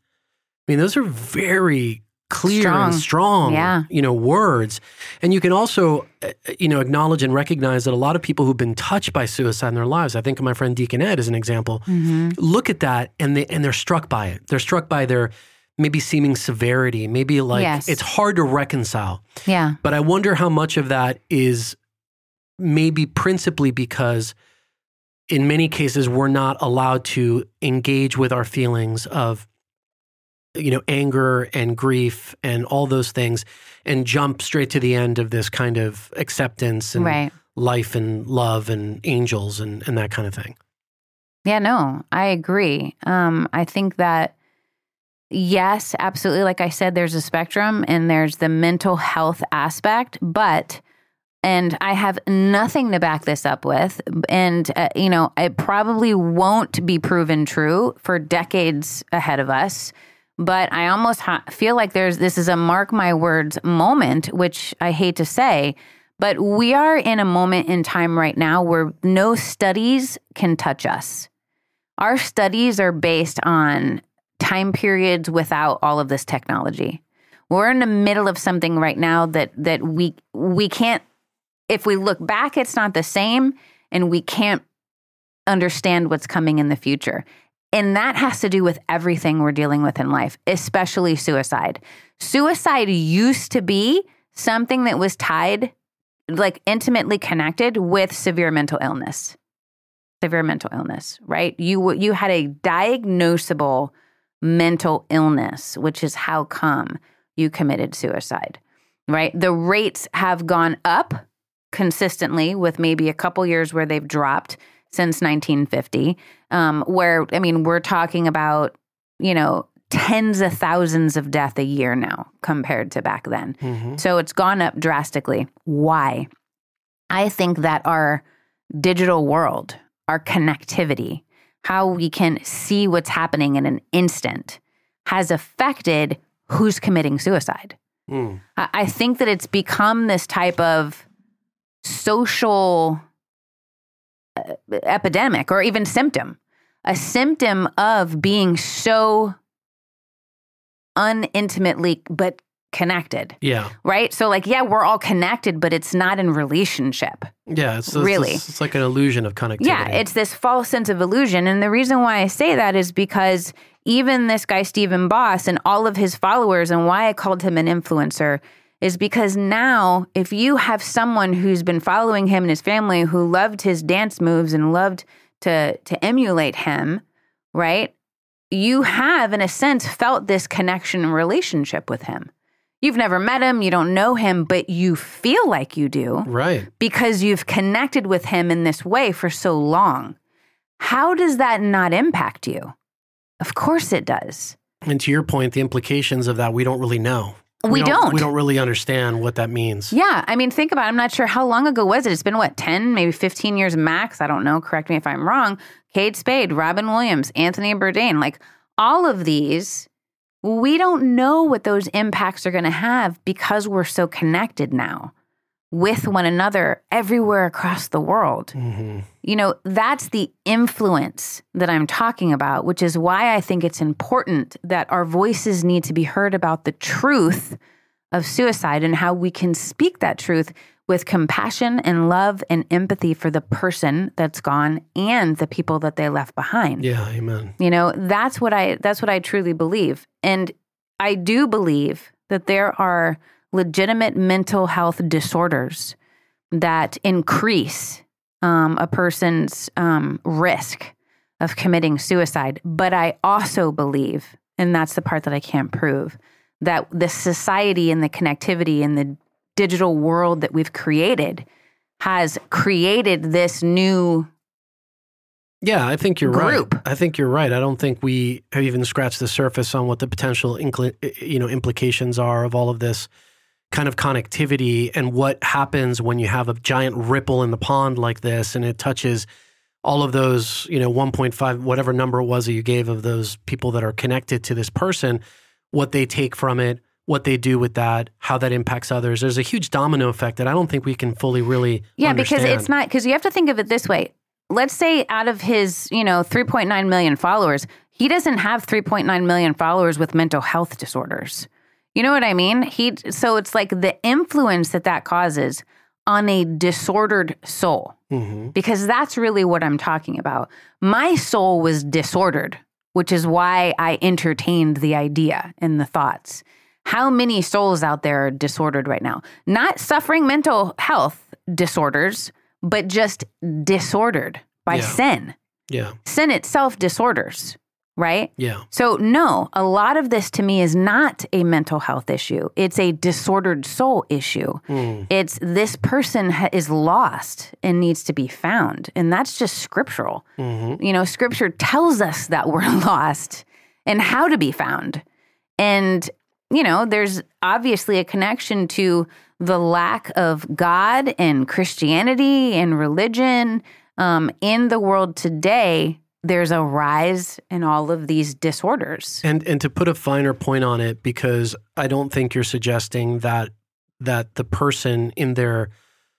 I mean, those are very clear Strong. and strong, Yeah. you know, words. And you can also, uh, you know, acknowledge and recognize that a lot of people who've been touched by suicide in their lives. I think of my friend Deacon Ed as an example. Mm-hmm. Look at that, and they and they're struck by it. They're struck by their maybe seeming severity. Maybe like Yes. it's hard to reconcile. Yeah. But I wonder how much of that is maybe principally because in many cases we're not allowed to engage with our feelings of you know anger and grief and all those things and jump straight to the end of this kind of acceptance and Right. life and love and angels and, and that kind of thing. Yeah, no, I agree. Um, I think that, yes, absolutely. Like I said, there's a spectrum and there's the mental health aspect, but, and I have nothing to back this up with. And, uh, you know, it probably won't be proven true for decades ahead of us. But I almost ha- feel like there's this is a mark my words moment, which I hate to say, but we are in a moment in time right now where no studies can touch us. Our studies are based on time periods without all of this technology. We're in the middle of something right now that that we we can't if we look back it's not the same and we can't understand what's coming in the future. And that has to do with everything we're dealing with in life, especially suicide. Suicide used to be something that was tied like intimately connected with severe mental illness. Severe mental illness right? You you had a diagnosable mental illness which is how come you committed suicide right? The rates have gone up consistently with maybe a couple years where they've dropped since 1950 um, where i mean we're talking about you know tens of thousands of death a year now compared to back then Mm-hmm. so it's gone up drastically. Why? I think that our digital world, our connectivity, how we can see what's happening in an instant, has affected who's committing suicide. Mm. I think that it's become this type of social epidemic or even symptom, a symptom of being so unintimately but connected Yeah, right? So like, yeah, we're all connected, but it's not in relationship. yeah. It's, it's Really? it's, it's like an illusion of connectivity. Yeah, it's this false sense of illusion. And the reason why I say that is because even this guy, Stephen Boss, and all of his followers, and why I called him an influencer is because now, if you have someone who's been following him and his family who loved his dance moves and loved to, to emulate him, right? You have, in a sense, felt this connection and relationship with him. You've never met him, you don't know him, but you feel like you do right. because you've connected with him in this way for so long. How does that not impact you? Of course it does. And to your point, the implications of that we don't really know. We don't. We don't really understand what that means. Yeah, I mean, think about it. I'm not sure how long ago was it. It's been what, 10, maybe 15 years max. I don't know. Correct me if I'm wrong. Kate Spade, Robin Williams, Anthony Bourdain, like all of these, we don't know what those impacts are going to have because we're so connected now with one another everywhere across the world. hmm You know, that's the influence that I'm talking about, which is why I think it's important that our voices need to be heard about the truth of suicide and how we can speak that truth with compassion and love and empathy for the person that's gone and the people that they left behind. Yeah, amen. You know, that's what I that's what I truly believe. And I do believe that there are legitimate mental health disorders that increase um, a person's um, risk of committing suicide. But I also believe, and that's the part that I can't prove, that the society and the connectivity and the digital world that we've created has created this new Yeah, I think you're Group. right. I think you're right. I don't think we have even scratched the surface on what the potential incli- you know implications are of all of this kind of connectivity and what happens when you have a giant ripple in the pond like this and it touches all of those, you know, 1.5, whatever number it was that you gave of those people that are connected to this person, what they take from it, what they do with that, how that impacts others. There's a huge domino effect that I don't think we can fully really Yeah, understand. because it's not because you have to think of it this way. Let's say out of his, you know, 3.9 million followers, he doesn't have 3.9 million followers with mental health disorders. You know what I mean? He so it's like the influence that that causes on a disordered soul. Mhm. Because that's really what I'm talking about. My soul was disordered, which is why I entertained the idea and the thoughts. How many souls out there are disordered right now? Not suffering mental health disorders, but just disordered by Yeah. sin. Yeah. Sin itself disorders, right? Yeah. So, no, a lot of this to me is not a mental health issue. It's a disordered soul issue. Mm. It's this person ha- is lost and needs to be found. And that's just scriptural. Mhm. You know, scripture tells us that we're lost and how to be found. And, you know, there's obviously a connection to the lack of God and Christianity and religion um, in the world today. There's a rise in all of these disorders. And and to put a finer point on it, because I don't think you're suggesting that that the person in their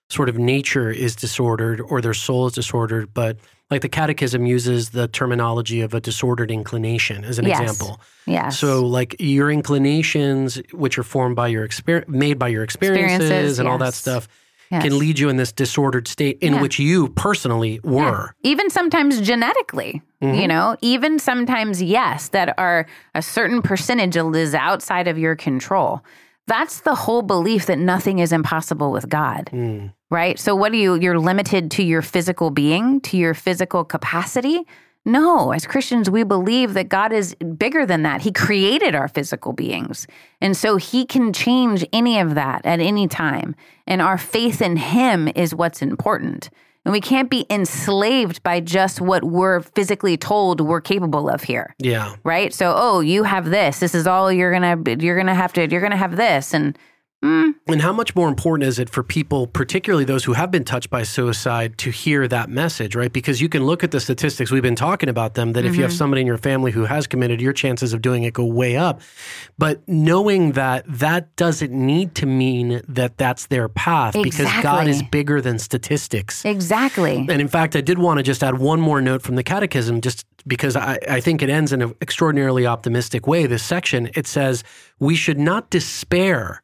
sort of nature is disordered or their soul is disordered, but like the catechism uses the terminology of a disordered inclination as an Yes. example. Yes. So like your inclinations, which are formed by your experience, made by your experiences, Experiences, and all that stuff, Yes. can lead you in this disordered state in Yeah. which you personally were. even sometimes genetically Mm-hmm. you know even sometimes yes that are a certain percentage is outside of your control that's the whole belief that nothing is impossible with god Mm. right so what do you you're limited to your physical being to your physical capacity no as christians we believe that god is bigger than that. He created our physical beings. And so he can change any of that at any time. And our faith in him is what's important. And we can't be enslaved by just what we're physically told we're capable of here. Yeah. right? So oh you have this. This is all you're gonna you're gonna have to you're gonna have this. And And how much more important is it for people, particularly those who have been touched by suicide, to hear that message, right? Because you can look at the statistics, we've been talking about them, that if you have Mm-hmm. somebody in your family who has committed, your chances of doing it go way up. But knowing that that doesn't need to mean that that's their path because God is bigger than statistics. exactly And in fact, I did want to just add one more note from the Catechism, just because I, I think it ends in an extraordinarily optimistic way. This section, it says, We should not despair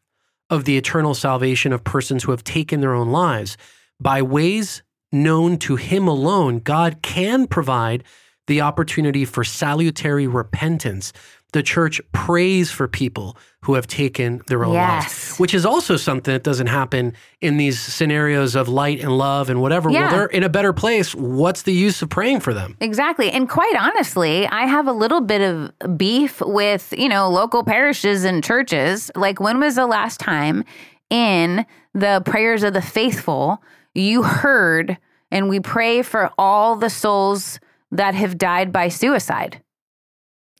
of the eternal salvation of persons who have taken their own lives. By ways known to Him alone, God can provide the opportunity for salutary repentance. The church prays for people who have taken their own Yes. lives, which is also something that doesn't happen in these scenarios of light and love and whatever. Yeah. Well, they're in a better place. What's the use of praying for them? Exactly. And quite honestly, I have a little bit of beef with, you know, local parishes and churches. Like, when was the last time in the prayers of the faithful you heard, and we pray for all the souls that have died by suicide?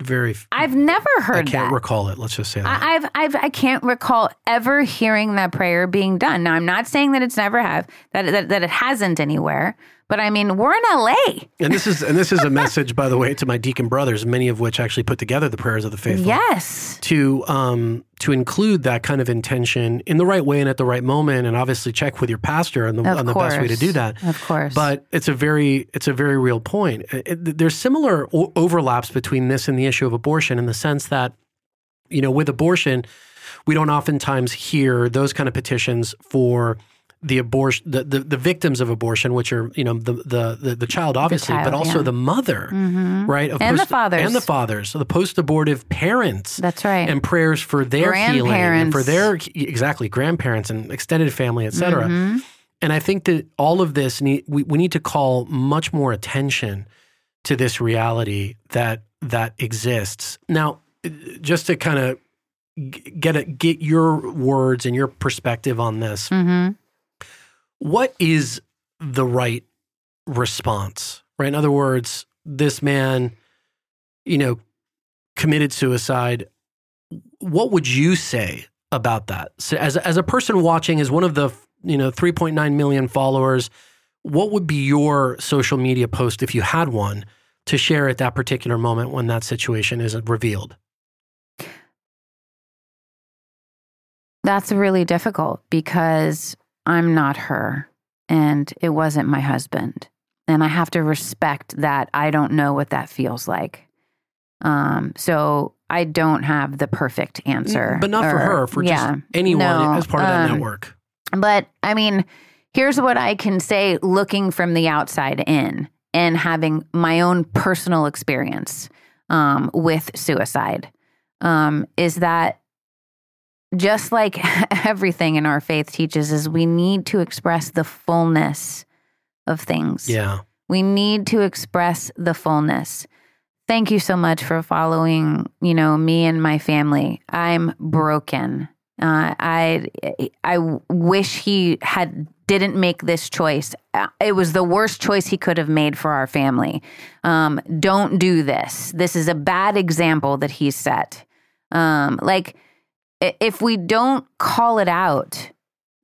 Very. I've never heard. I can't that. recall it. Let's just say that. I, I've, I've, I can't recall ever hearing that prayer being done. Now, I'm not saying that it's never have that, that that it hasn't anywhere, but I mean, we're in LA. and this is and this is a message, by the way, to my deacon brothers, many of which actually put together the prayers of the faithful. Yes. to um to include that kind of intention in the right way and at the right moment, and obviously check with your pastor on the on the best way to do that. Of course. But it's a very it's a very real point. It- it- there's similar o- overlaps between this and the issue of abortion in the sense that you know with abortion, we don't oftentimes hear those kind of petitions for the abortion the, the, the victims of abortion which are you know the the the, the child obviously child, but also yeah. the mother right of And the fathers. and the fathers so the post-abortive parents That's right. and prayers for their healing and for their exactly grandparents and extended family et cetera. Mm-hmm. and i think that all of this need, we, we need to call much more attention to this reality that that exists now just to kind of get a, get your words and your perspective on this hmm what is the right response right? In other words this man you know committed suicide. What would you say about that? So as, as a person watching as one of the you know 3.9 million followers what would be your social media post if you had one to share at that particular moment when that situation is revealed? That's really difficult because I'm not her and it wasn't my husband. And I have to respect that I don't know what that feels like. Um, so I don't have the perfect answer. But not or, for her, for yeah, just anyone no, as part of that um, network. But I mean, here's what I can say looking from the outside in and having my own personal experience um, with suicide um, is that just like everything in our faith teaches is we need to express the fullness of things. Yeah. We need to express the fullness. Thank you so much for following, you know, me and my family. I'm broken. Uh, I I wish he had didn't make this choice. Uh, it was the worst choice he could have made for our family. Um, don't do this. This is a bad example that he set. Um, like if we don't call it out,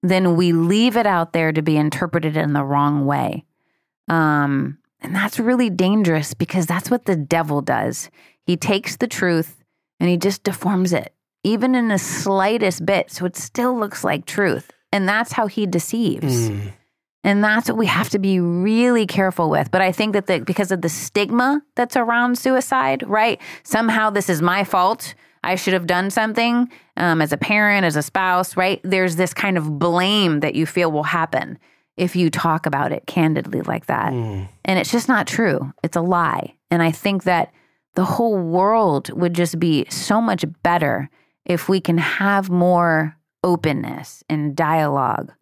then we leave it out there to be interpreted in the wrong way. Um, and that's really dangerous because that's what the devil does. He takes the truth and he just deforms it, even in the slightest bit. So it still looks like truth. And that's how he deceives. Mm. And that's what we have to be really careful with. But I think that the, because of the stigma that's around suicide, right? Somehow this is my fault. I should have done something um, as a parent, as a spouse, right? There's this kind of blame that you feel will happen if you talk about it candidly like that. Mm. And it's just not true. It's a lie. And I think that the whole world would just be so much better if we can have more openness and dialogue.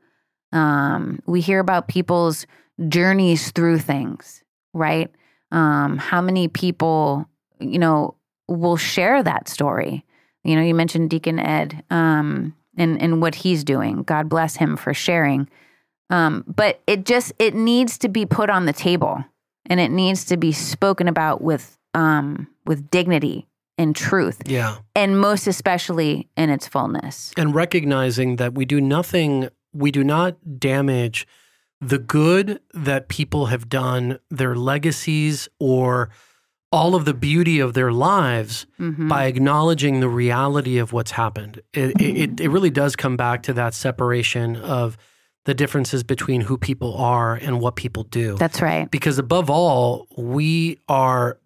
Um, we hear about people's journeys through things, right? Um, how many people, you know, will share that story? You know, you mentioned Deacon Ed um, and and what he's doing. God bless him for sharing. Um, but it just it needs to be put on the table, and it needs to be spoken about with um, with dignity and truth. Yeah, and most especially in its fullness. And recognizing that we do nothing, we do not damage the good that people have done, their legacies, or all of the beauty of their lives mm-hmm. by acknowledging the reality of what's happened. It, it, it really does come back to that separation of the differences between who people are and what people do. That's right. Because above all, we are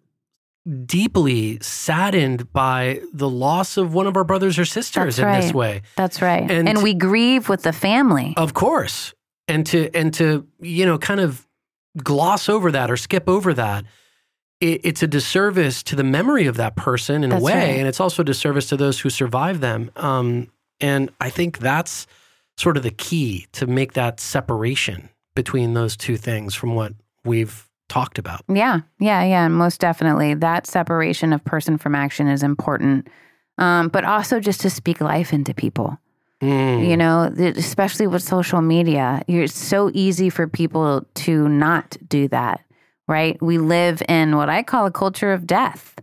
deeply saddened by the loss of one of our brothers or sisters That's in right. this way. That's right. And, and we grieve with the family. Of course. And to and to, you know, kind of gloss over that or skip over that it, it's a disservice to the memory of that person in that's a way, right. and it's also a disservice to those who survive them. Um, and I think that's sort of the key to make that separation between those two things from what we've talked about. Yeah, yeah, yeah, most definitely. That separation of person from action is important, um, but also just to speak life into people. Mm. You know, especially with social media, it's so easy for people to not do that right? We live in what I call a culture of death.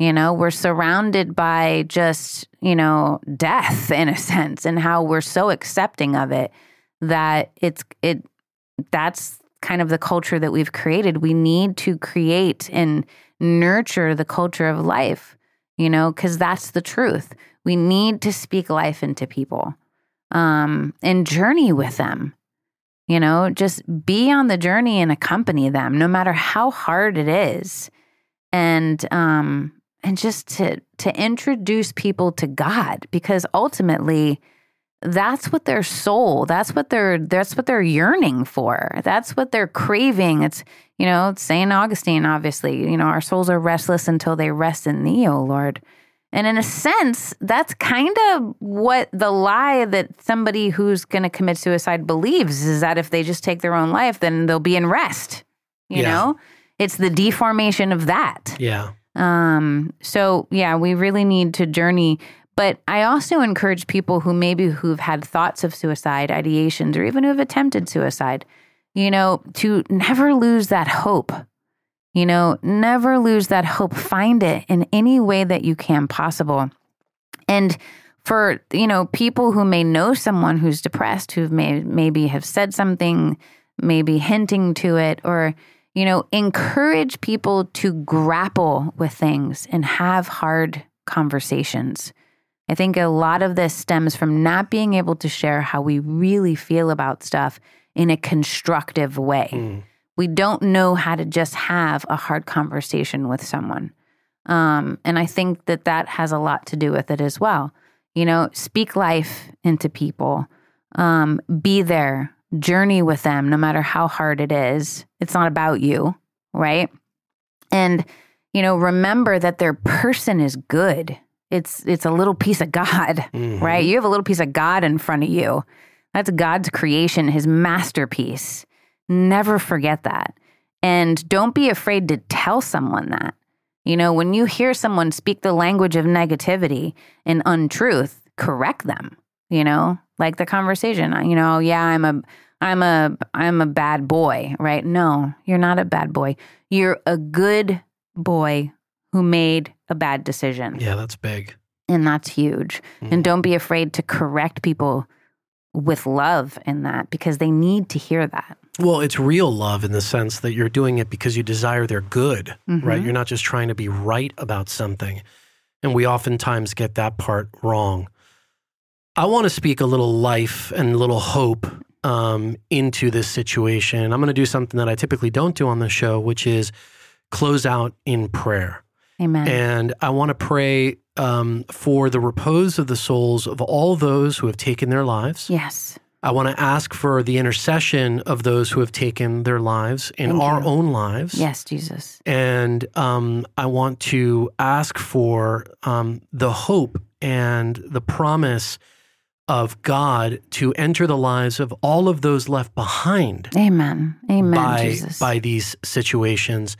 You know, we're surrounded by just, you know, death in a sense and how we're so accepting of it that it's it that's kind of the culture that we've created. We need to create and nurture the culture of life, you know, because that's the truth. We need to speak life into people um, and journey with them. You know, just be on the journey and accompany them, no matter how hard it is. And um, and just to to introduce people to God, because ultimately that's what their soul that's what they're that's what they're yearning for. That's what they're craving. It's you know saint augustine obviously you know our souls are restless until they rest in thee o lord and in a sense, that's kind of what the lie that somebody who's going to commit suicide believes is that if they just take their own life, then they'll be in rest. You yeah. know, it's the deformation of that. Yeah. Um, so yeah, we really need to journey. But I also encourage people who maybe who've had thoughts of suicide, ideations, or even who have attempted suicide, you know, to never lose that hope you know, never lose that hope. Find it in any way that you can possible. And for, you know, people who may know someone who's depressed, who may maybe have said something maybe hinting to it or you know encourage people to grapple with things and have hard conversations i think a lot of this stems from not being able to share how we really feel about stuff in a constructive way Mm. We don't know how to just have a hard conversation with someone. Um, and i think that that has a lot to do with it as well. You know speak life into people. Um, be there. Journey with them no matter how hard it is. It's not about you right? And you know remember that their person is good. It's it's a little piece of god Mhm. right? You have a little piece of god in front of you. That's god's creation his masterpiece never forget that. And don't be afraid to tell someone that. You know when you hear someone speak the language of negativity and untruth correct them you know? Like the conversation you know yeah i'm a i'm a i'm a bad boy right? No you're not a bad boy. You're a good boy who made a bad decision. Yeah, that's big. and that's huge. Mhm. and don't be afraid to correct people with love in that because they need to hear that Well, it's real love in the sense that you're doing it because you desire their good, right? Mhm. You're not just trying to be right about something. And we oftentimes get that part wrong. I want to speak a little life and a little hope um, into this situation. I'm going to do something that I typically don't do on the show, which is close out in prayer. amen And I want to pray um, for the repose of the souls of all those who have taken their lives. yes I want to ask for the intercession of those who have taken their lives in Thank our you. own lives. yes jesus And um, I want to ask for um, the hope and the promise of God to enter the lives of all of those left behind amen amen by, jesus by these situations.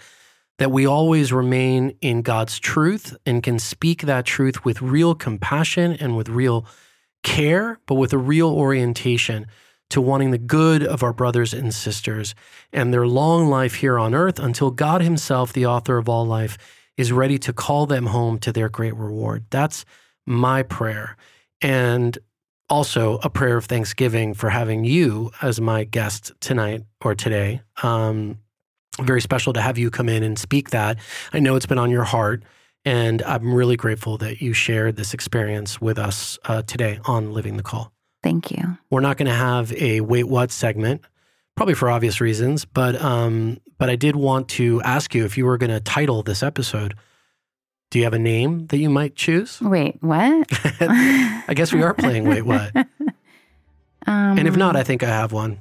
That we always remain in God's truth and can speak that truth with real compassion and with real care, but with a real orientation to wanting the good of our brothers and sisters and their long life here on earth until God Himself, the author of all life, is ready to call them home to their great reward. That's my prayer. And also a prayer of thanksgiving for having you as my guest tonight or today. Um, very special to have you come in and speak that. I know it's been on your heart. And I'm really grateful that you shared this experience with us uh, today on Living the Call. thank you We're not going to have a wait what segment, probably for obvious reasons, but um, but I did want to ask you if you were going to title this episode. Do you have a name that you might choose? wait what I guess we are playing wait what, um, and if not, I think I have one,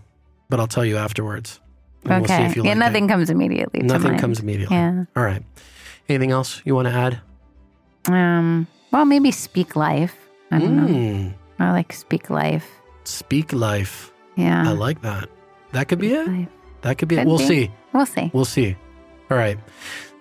but I'll tell you afterwards. And okay We'll see if you yeah like nothing It. comes immediately to Nothing comes immediately. yeah All right. Anything else you want to add? um well maybe speak life i don't know Mm, i like speak life speak life. yeah I like that. That could be it. Life. That could be it. We'll be. see. we'll see We'll see. All right.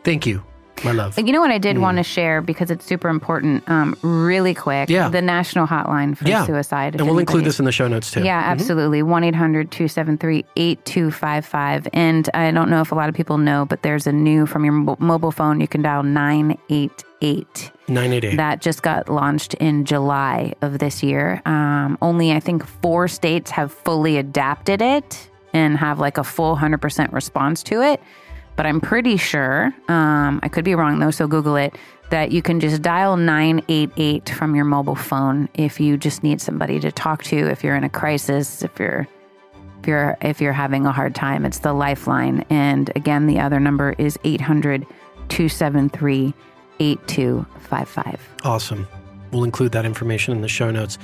Thank you, my love. You know what I did Mm. want to share because it's super important, um, really quick. Yeah. The national hotline for Yeah. suicide. And we'll include this in the show notes too. Yeah, Mhm. absolutely. 1 800 273 8255. And I don't know if a lot of people know, but there's a new from your mobile phone, you can dial 988. 988. That just got launched in July of this year. Um, only, I think, four states have fully adapted it and have like a full 100% response to it. But I'm pretty sure, um, I could be wrong though, so Google it, that you can just dial 988 from your mobile phone if you just need somebody to talk to, if you're in a crisis, if you're. If you're if you're having a hard time, it's the lifeline. And again, the other number is 800 273 8255. Awesome. We'll include that information in the show notes.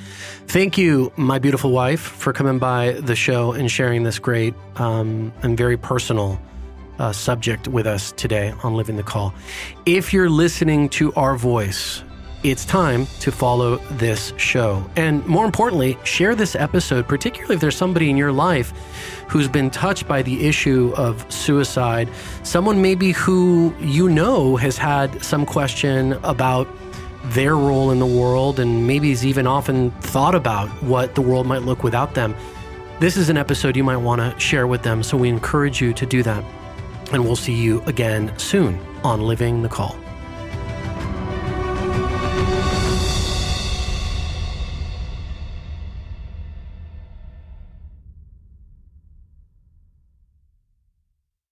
Thank you, my beautiful wife, for coming by the show and sharing this great um, and very personal uh, subject with us today on Living the Call. If you're listening to our voice, it's time to follow this show. And more importantly, share this episode, particularly if there's somebody in your life who's been touched by the issue of suicide, someone maybe who you know has had some question about their role in the world and maybe has even often thought about what the world might look without them. This is an episode you might want to share with them, so we encourage you to do that. And we'll see you again soon on Living the Call.